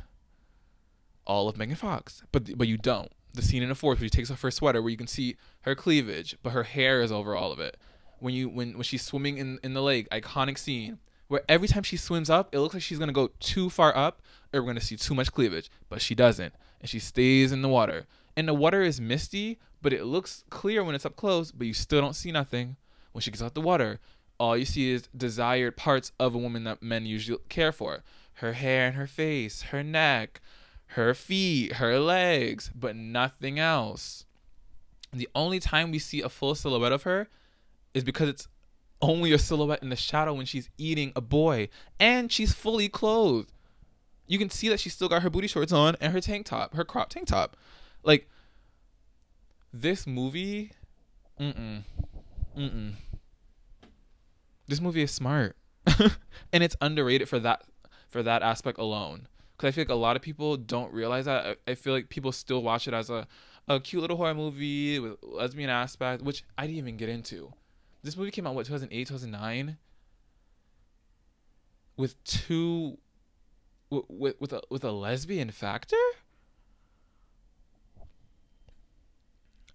all of Megan Fox, but but you don't. The scene in the fourth where she takes off her sweater, where you can see her cleavage, but her hair is over all of it. When you when when she's swimming in in the lake, iconic scene where every time she swims up, it looks like she's gonna go too far up, or we're gonna see too much cleavage, but she doesn't, and she stays in the water. And the water is misty, but it looks clear when it's up close, but you still don't see nothing. When she gets out the water, all you see is desired parts of a woman that men usually care for her hair and her face, her neck, her feet, her legs, but nothing else. The only time we see a full silhouette of her is because it's only a silhouette in the shadow when she's eating a boy and she's fully clothed. You can see that she still got her booty shorts on and her tank top, her crop tank top. Like this movie, mm-mm, mm-mm. This movie is smart. and it's underrated for that for that aspect alone. Cuz I feel like a lot of people don't realize that. I, I feel like people still watch it as a a cute little horror movie with lesbian aspect, which I didn't even get into this movie came out what 2008 2009 with two with with a with a lesbian factor.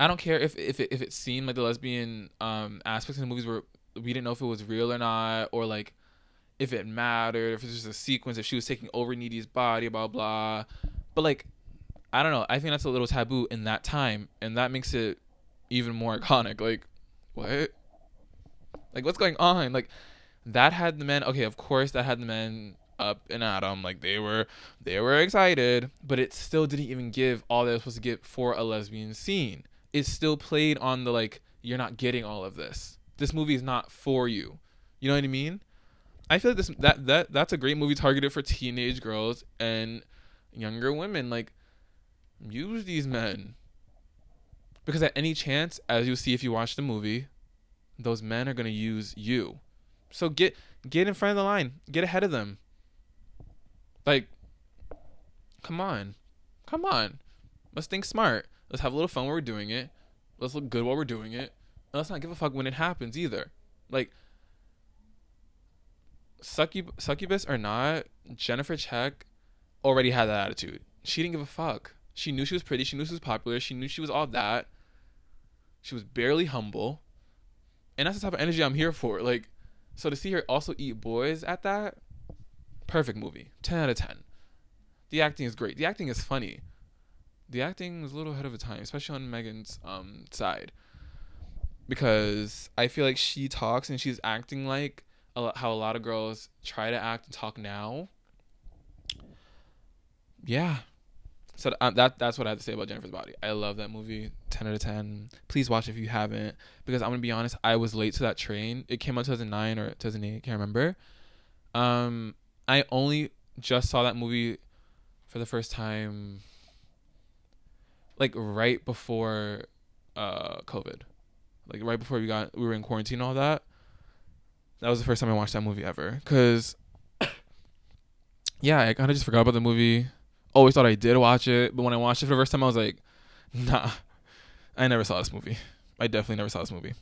I don't care if if it, if it seemed like the lesbian um aspects in the movies were we didn't know if it was real or not or like if it mattered if it was just a sequence if she was taking over Needy's body blah blah. But like I don't know. I think that's a little taboo in that time and that makes it even more iconic. Like what? Like what's going on? Like that had the men okay of course that had the men up and at them like they were they were excited but it still didn't even give all they were supposed to give for a lesbian scene. It still played on the like you're not getting all of this this movie is not for you you know what i mean i feel like this that that that's a great movie targeted for teenage girls and younger women like use these men because at any chance as you see if you watch the movie those men are to use you so get get in front of the line get ahead of them like, come on. Come on. Let's think smart. Let's have a little fun while we're doing it. Let's look good while we're doing it. Let's not give a fuck when it happens either. Like, succub- succubus or not, Jennifer Check already had that attitude. She didn't give a fuck. She knew she was pretty. She knew she was popular. She knew she was all that. She was barely humble. And that's the type of energy I'm here for. Like, so to see her also eat boys at that, perfect movie. 10 out of 10. The acting is great. The acting is funny. The acting is a little ahead of its time, especially on Megan's um, side. Because I feel like she talks and she's acting like a how a lot of girls try to act and talk now. Yeah. So um, that that's what I have to say about Jennifer's Body. I love that movie. 10 out of 10. Please watch if you haven't because I'm going to be honest, I was late to that train. It came out 2009 or 2008, can't remember. Um I only just saw that movie for the first time like right before uh COVID. Like right before we got we were in quarantine all that. That was the first time I watched that movie ever cuz yeah, I kind of just forgot about the movie. Always thought I did watch it, but when I watched it for the first time I was like, "Nah. I never saw this movie. I definitely never saw this movie."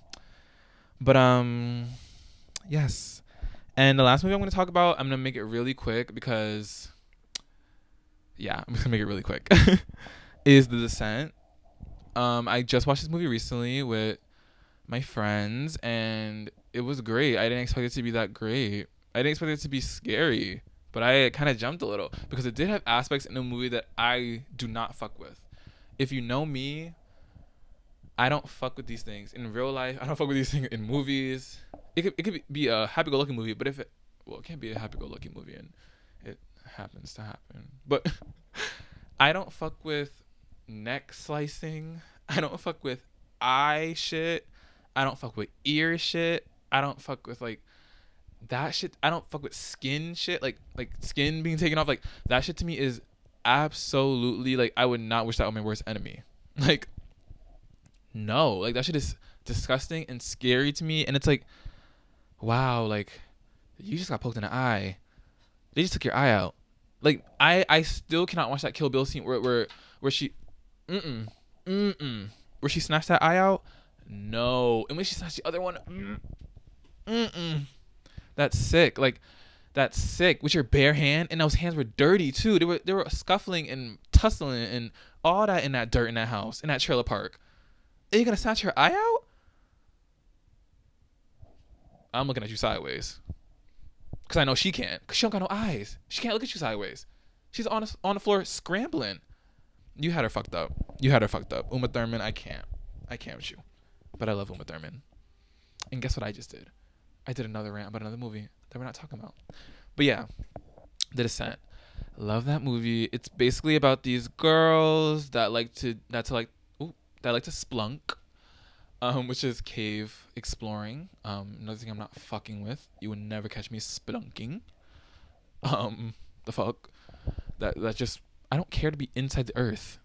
But um yes. And the last movie I'm going to talk about, I'm going to make it really quick because, yeah, I'm going to make it really quick, is The Descent. Um, I just watched this movie recently with my friends, and it was great. I didn't expect it to be that great. I didn't expect it to be scary, but I kind of jumped a little because it did have aspects in the movie that I do not fuck with. If you know me, I don't fuck with these things in real life. I don't fuck with these things in movies it could it could be a happy-go-lucky movie, but if it well, it can't be a happy-go-lucky movie, and it happens to happen. But I don't fuck with neck slicing. I don't fuck with eye shit. I don't fuck with ear shit. I don't fuck with like that shit. I don't fuck with skin shit. Like like skin being taken off. Like that shit to me is absolutely like I would not wish that on my worst enemy. Like no, like that shit is disgusting and scary to me. And it's like wow, like you just got poked in the eye. They just took your eye out. Like I I still cannot watch that Kill Bill scene where where where she mm mm mm mm where she snatched that eye out. No, and when she snatched the other one, mm mm, that's sick. Like that's sick with your bare hand, and those hands were dirty too. They were they were scuffling and tussling and all that in that dirt in that house in that trailer park. Are you gonna snatch her eye out? I'm looking at you sideways. Cause I know she can't. Cause she don't got no eyes. She can't look at you sideways. She's on a, on the floor scrambling. You had her fucked up. You had her fucked up. Uma Thurman, I can't. I can't with you. But I love Uma Thurman. And guess what I just did? I did another rant about another movie that we're not talking about. But yeah, The Descent. Love that movie. It's basically about these girls that like to that to like ooh, that like to splunk um, which is cave exploring. Um, another thing I'm not fucking with. You would never catch me splunking. Um, the fuck. That that just I don't care to be inside the earth.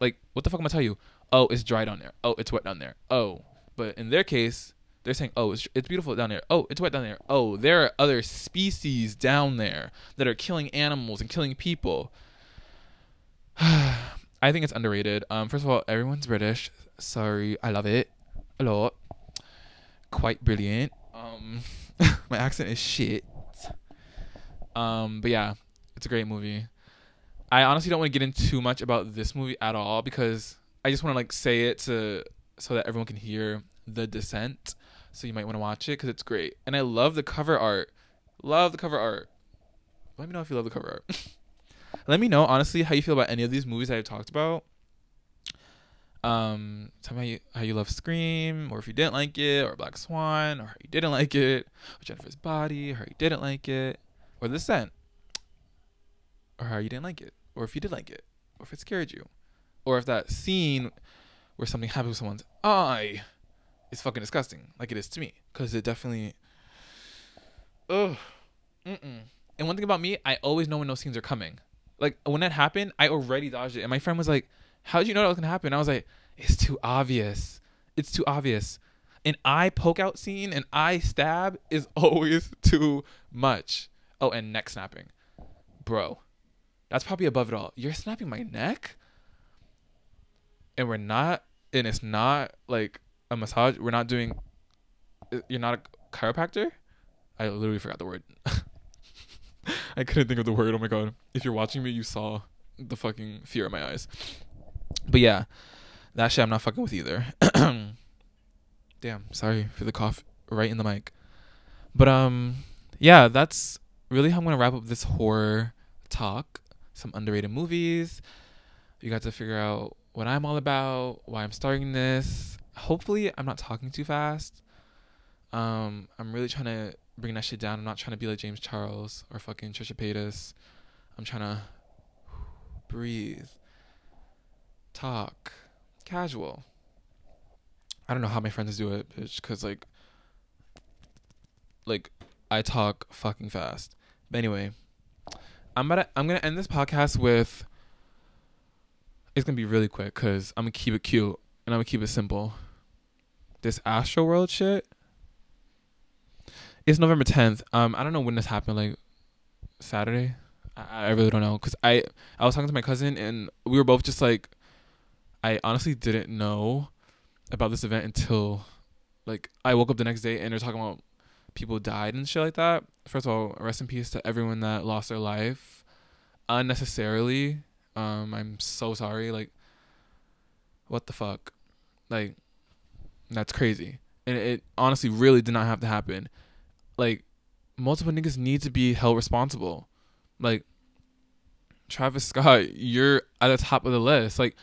Like, what the fuck am I tell you? Oh, it's dry down there. Oh, it's wet down there. Oh, but in their case, they're saying, oh, it's it's beautiful down there. Oh, it's wet down there. Oh, there are other species down there that are killing animals and killing people. I think it's underrated. Um, first of all, everyone's British. Sorry, I love it a lot. Quite brilliant. Um, my accent is shit. Um, but yeah, It's a great movie. I honestly don't want to get into too much about this movie at all because I just want to like say it to so that everyone can hear the descent. So you might want to watch it because it's great, and I love the cover art. Love the cover art. Let me know if you love the cover art. Let me know honestly how you feel about any of these movies that I've talked about. Um, tell me how you, how you love Scream, or if you didn't like it, or Black Swan, or how you didn't like it, or Jennifer's Body, or how you didn't like it, or The Descent, or how you didn't like it, or if you did like it, or if it scared you, or if that scene where something happens with someone's eye is fucking disgusting, like it is to me, because it definitely. Ugh. Mm-mm. And one thing about me, I always know when those scenes are coming. Like when that happened, I already dodged it, and my friend was like how did you know that was gonna happen? I was like, it's too obvious. It's too obvious. An eye poke out scene, an eye stab is always too much. Oh, and neck snapping. Bro, that's probably above it all. You're snapping my neck? And we're not, and it's not like a massage. We're not doing, uh, you're not a chiropractor? I literally forgot the word. I couldn't think of the word. Oh my god. If you're watching me, you saw the fucking fear in my eyes. But yeah, that shit I'm not fucking with either. Damn, sorry for the cough right in the mic. But um yeah, that's really how I'm gonna wrap up this horror talk. Some underrated movies. You got to figure out what I'm all about, why I'm starting this. Hopefully I'm not talking too fast. Um, I'm really trying to bring that shit down. I'm not trying to be like James Charles or fucking Trisha Paytas. I'm trying to breathe talk, casual. I don't know how my friends do it, bitch, cause like, like, I talk fucking fast. But anyway, I'm gonna I'm gonna end this podcast with. It's gonna be really quick, cause I'm gonna keep it cute and I'm gonna keep it simple. This Astro World shit. It's November 10th. Um, I don't know when this happened. Like Saturday. I, I really don't know, cause I I was talking to my cousin and we were both just like I honestly didn't know about this event until like I woke up the next day and they're talking about people died and shit like that. First of all, rest in peace to everyone that lost their life unnecessarily. Um, I'm so sorry. Like, what the fuck? Like, that's crazy. And it honestly really did not have to happen. Like, multiple niggas need to be held responsible. Like, Travis Scott, you're at the top of the list. Like,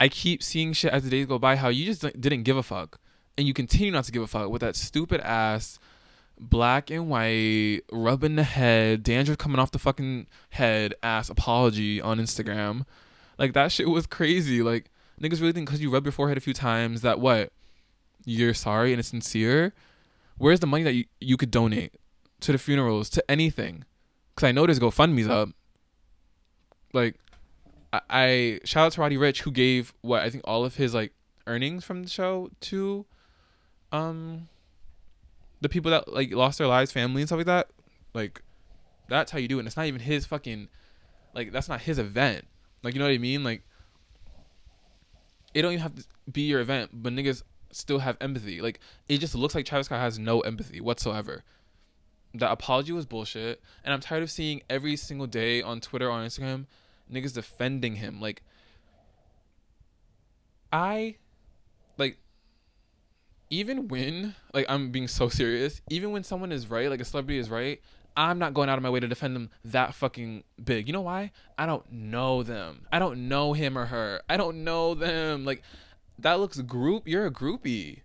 I keep seeing shit as the days go by how you just didn't give a fuck and you continue not to give a fuck with that stupid ass black and white rubbing the head dandruff coming off the fucking head ass apology on Instagram. Like that shit was crazy. Like niggas really think because you rub your forehead a few times that what you're sorry and it's sincere. Where's the money that you, you could donate to the funerals to anything? Because I know there's GoFundMe's up. Like I, shout out to Roddy Ricch who gave what I think all of his like earnings from the show to um the people that like lost their lives, family and stuff like that. Like that's how you do it. And it's not even his fucking like that's not his event. Like you know what I mean? Like it don't even have to be your event, but niggas still have empathy. Like it just looks like Travis Scott has no empathy whatsoever. That apology was bullshit, and I'm tired of seeing every single day on Twitter or on Instagram niggas defending him. Like, I, like, even when, like, I'm being so serious, even when someone is right, like a celebrity is right, I'm not going out of my way to defend them that fucking big. You know why? I don't know them. I don't know him or her. I don't know them. Like, that looks group. You're a groupie.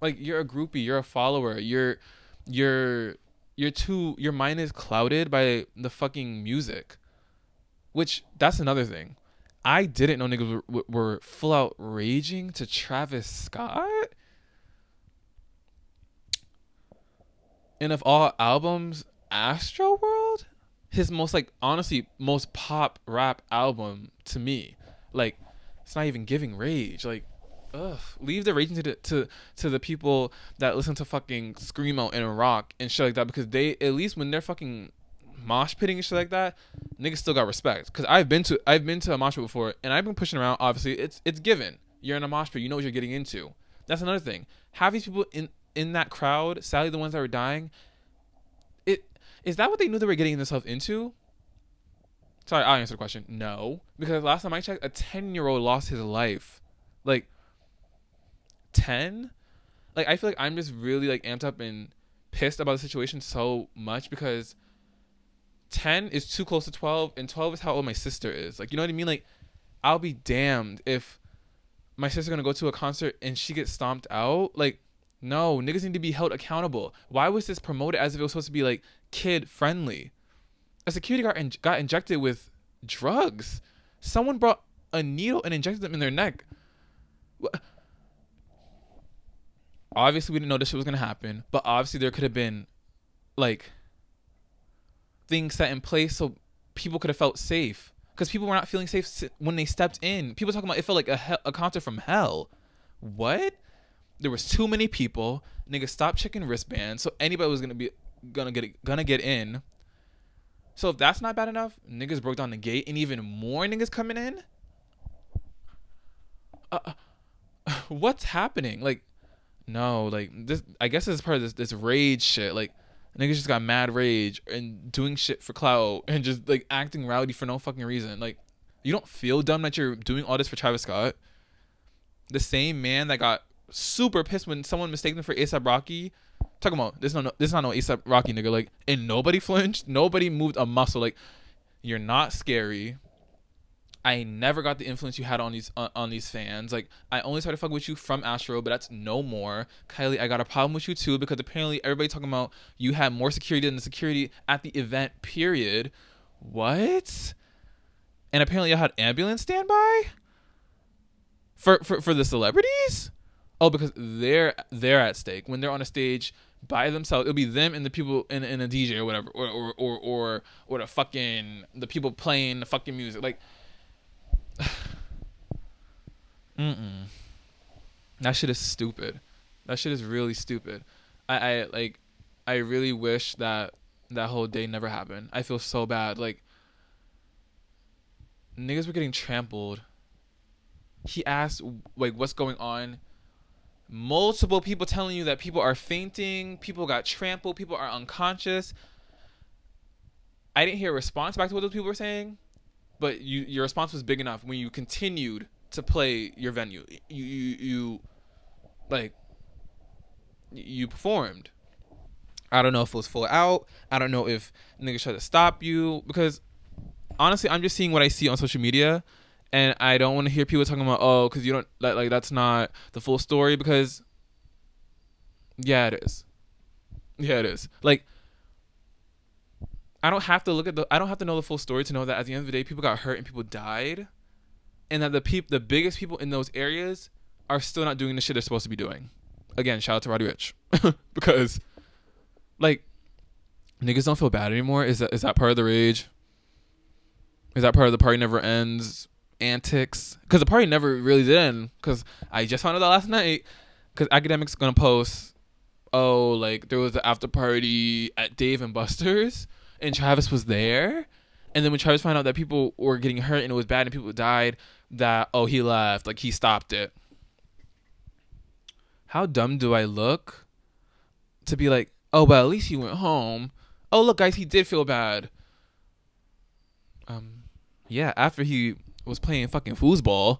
Like, you're a groupie. You're a follower. You're, you're, you're too, your mind is clouded by the fucking music. Which that's another thing. I didn't know niggas were, were full out raging to Travis Scott. And of all albums, Astro World, his most like honestly most pop rap album to me. Like it's not even giving rage. Like ugh, leave the raging to the, to to the people that listen to fucking screamo and rock and shit like that because they at least when they're fucking mosh pitting and shit like that, niggas still got respect. Cause I've been to I've been to a mosh pit before and I've been pushing around. Obviously, it's it's given. You're in a mosh pit, you know what you're getting into. That's another thing. Have these people in in that crowd, sadly the ones that were dying, it is that what they knew they were getting themselves into? Sorry, I'll answer the question. No, because last time I checked, a ten year old lost his life. Like ten. Like I feel like I'm just really like amped up and pissed about the situation so much because 10 is too close to 12 and 12 is how old my sister is like you know what i mean like i'll be damned if my sister's gonna go to a concert and she gets stomped out like no niggas need to be held accountable why was this promoted as if it was supposed to be like kid friendly a security guard in- got injected with drugs someone brought a needle and injected them in their neck obviously we didn't know this shit was gonna happen, but obviously there could have been like things set in place so people could have felt safe because people were not feeling safe when they stepped in. People talking about it felt like a he- a concert from hell. What? There was too many people. Niggas stopped checking wristbands, so anybody was gonna be gonna get gonna get in. So if that's not bad enough, niggas broke down the gate, and even more niggas coming in. Uh, what's happening? Like, no, like this. I guess this is part of this this rage shit. Like niggas just got mad rage and doing shit for clout and just like acting rowdy for no fucking reason. Like, you don't feel dumb that you're doing all this for Travis Scott. The same man that got super pissed when someone mistaken for ASAP Rocky. Talk about this, no, no, this is not no ASAP Rocky nigga. Like, and nobody flinched, nobody moved a muscle. Like, you're not scary. I never got the influence you had on these on these fans. Like I only started fucking with you from Astro, but that's no more. Kylie, I got a problem with you too because apparently everybody talking about you had more security than the security at the event. Period. What? And apparently I had ambulance standby for for for the celebrities. Oh, because they're they're at stake when they're on a stage by themselves. It'll be them and the people in in a DJ or whatever, or or or or, or the fucking the people playing the fucking music like Mm-mm. That shit is stupid. That shit is really stupid. I, I like I really wish that that whole day never happened. I feel so bad. Like niggas were getting trampled. He asked like what's going on. Multiple people telling you that people are fainting, people got trampled, people are unconscious. I didn't hear a response back to what those people were saying but you your response was big enough when you continued to play your venue. You you, you like you performed. I don't know if it was full out. I don't know if niggas tried to stop you because honestly, I'm just seeing what I see on social media, and I don't want to hear people talking about oh, because you don't like like that's not the full story because yeah, it is. Yeah, it is. Like I don't have to look at the I don't have to know the full story to know that at the end of the day people got hurt and people died and that the peop the biggest people in those areas are still not doing the shit they're supposed to be doing. Again, shout out to Roddy Ricch because like niggas don't feel bad anymore. Is that is that part of the rage? Is that part of the party never ends antics? Because the party never really did end. Because I just found out that last night. Because Akademiks gonna post, oh, like there was an after party at Dave and Buster's and Travis was there. And then when Travis found out that people were getting hurt and it was bad and people died, that oh he left, like he stopped it. How dumb do I look to be like, oh, but at least he went home. Oh look, guys, he did feel bad. Um, yeah, after he was playing fucking foosball,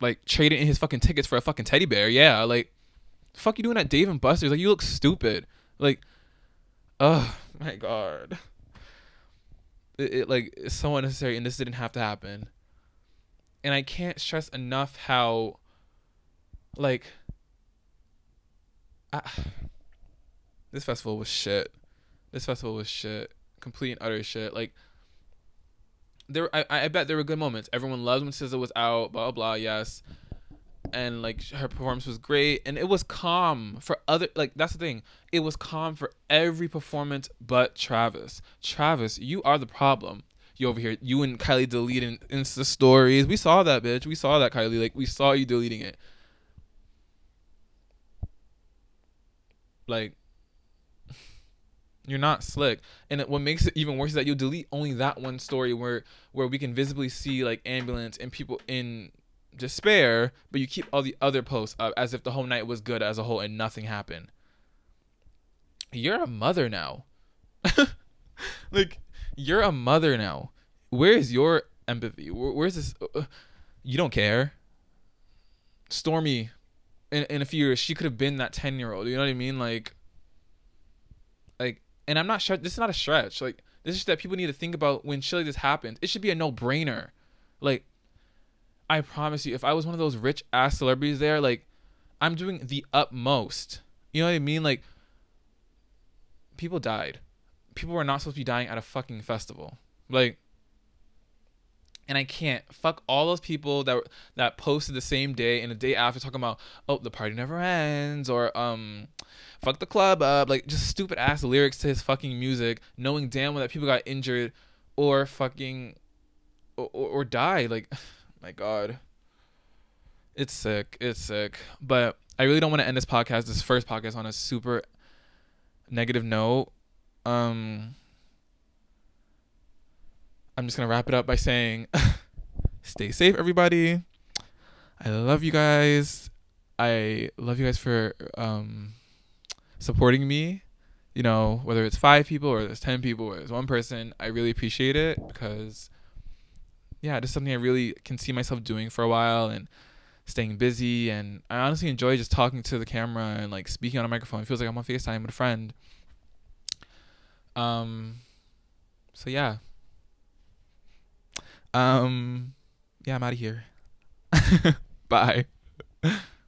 like trading in his fucking tickets for a fucking teddy bear. Yeah, like, fuck you doing at Dave and Buster's? Like, you look stupid. Like, oh my god. It, it like it's so unnecessary, and this didn't have to happen. And I can't stress enough how, like, I, this festival was shit. This festival was shit, complete and utter shit. Like, there, I, I bet there were good moments. Everyone loved when SZA was out. Blah blah. blah yes, and like her performance was great. And it was calm for other like that's the thing. It was calm for every performance but travis. Travis you are the problem. You over here you and kylie deleting insta stories. We saw that bitch. We saw that kylie. Like we saw you deleting it. Like you're not slick and what makes it even worse is that you'll delete only that one story where where we can visibly see like ambulance and people in despair, but you keep all the other posts up as if the whole night was good as a whole and nothing happened. You're a mother now. like, you're a mother now. where is your empathy? Where, where's this? Uh, uh, you don't care. Stormi in in a few years, she could have been that ten year old. You know what I mean? Like, and I'm not sure. This is not a stretch. Like, this is that people need to think about when shit like this happens. It should be a no brainer. Like, I promise you, if I was one of those rich ass celebrities there, like, I'm doing the utmost. You know what I mean? Like, people died. People were not supposed to be dying at a fucking festival. Like, and I can't. Fuck all those people that that posted the same day and the day after talking about oh the party never ends or um fuck the club up. Like just stupid ass lyrics to his fucking music knowing damn well that people got injured or fucking or, or, or died. Like my god. It's sick. It's sick. But I really don't want to end this podcast this first podcast on a super negative note. Um I'm just gonna wrap it up by saying, stay safe, everybody. I love you guys. I love you guys for um, supporting me. You know, whether it's five people or there's ten people or there's one person, I really appreciate it because, yeah, it's something I really can see myself doing for a while and staying busy. And I honestly enjoy just talking to the camera and like speaking on a microphone. It feels like I'm on Facetime with a friend. Um. So yeah, um, yeah, I'm out of here. Bye.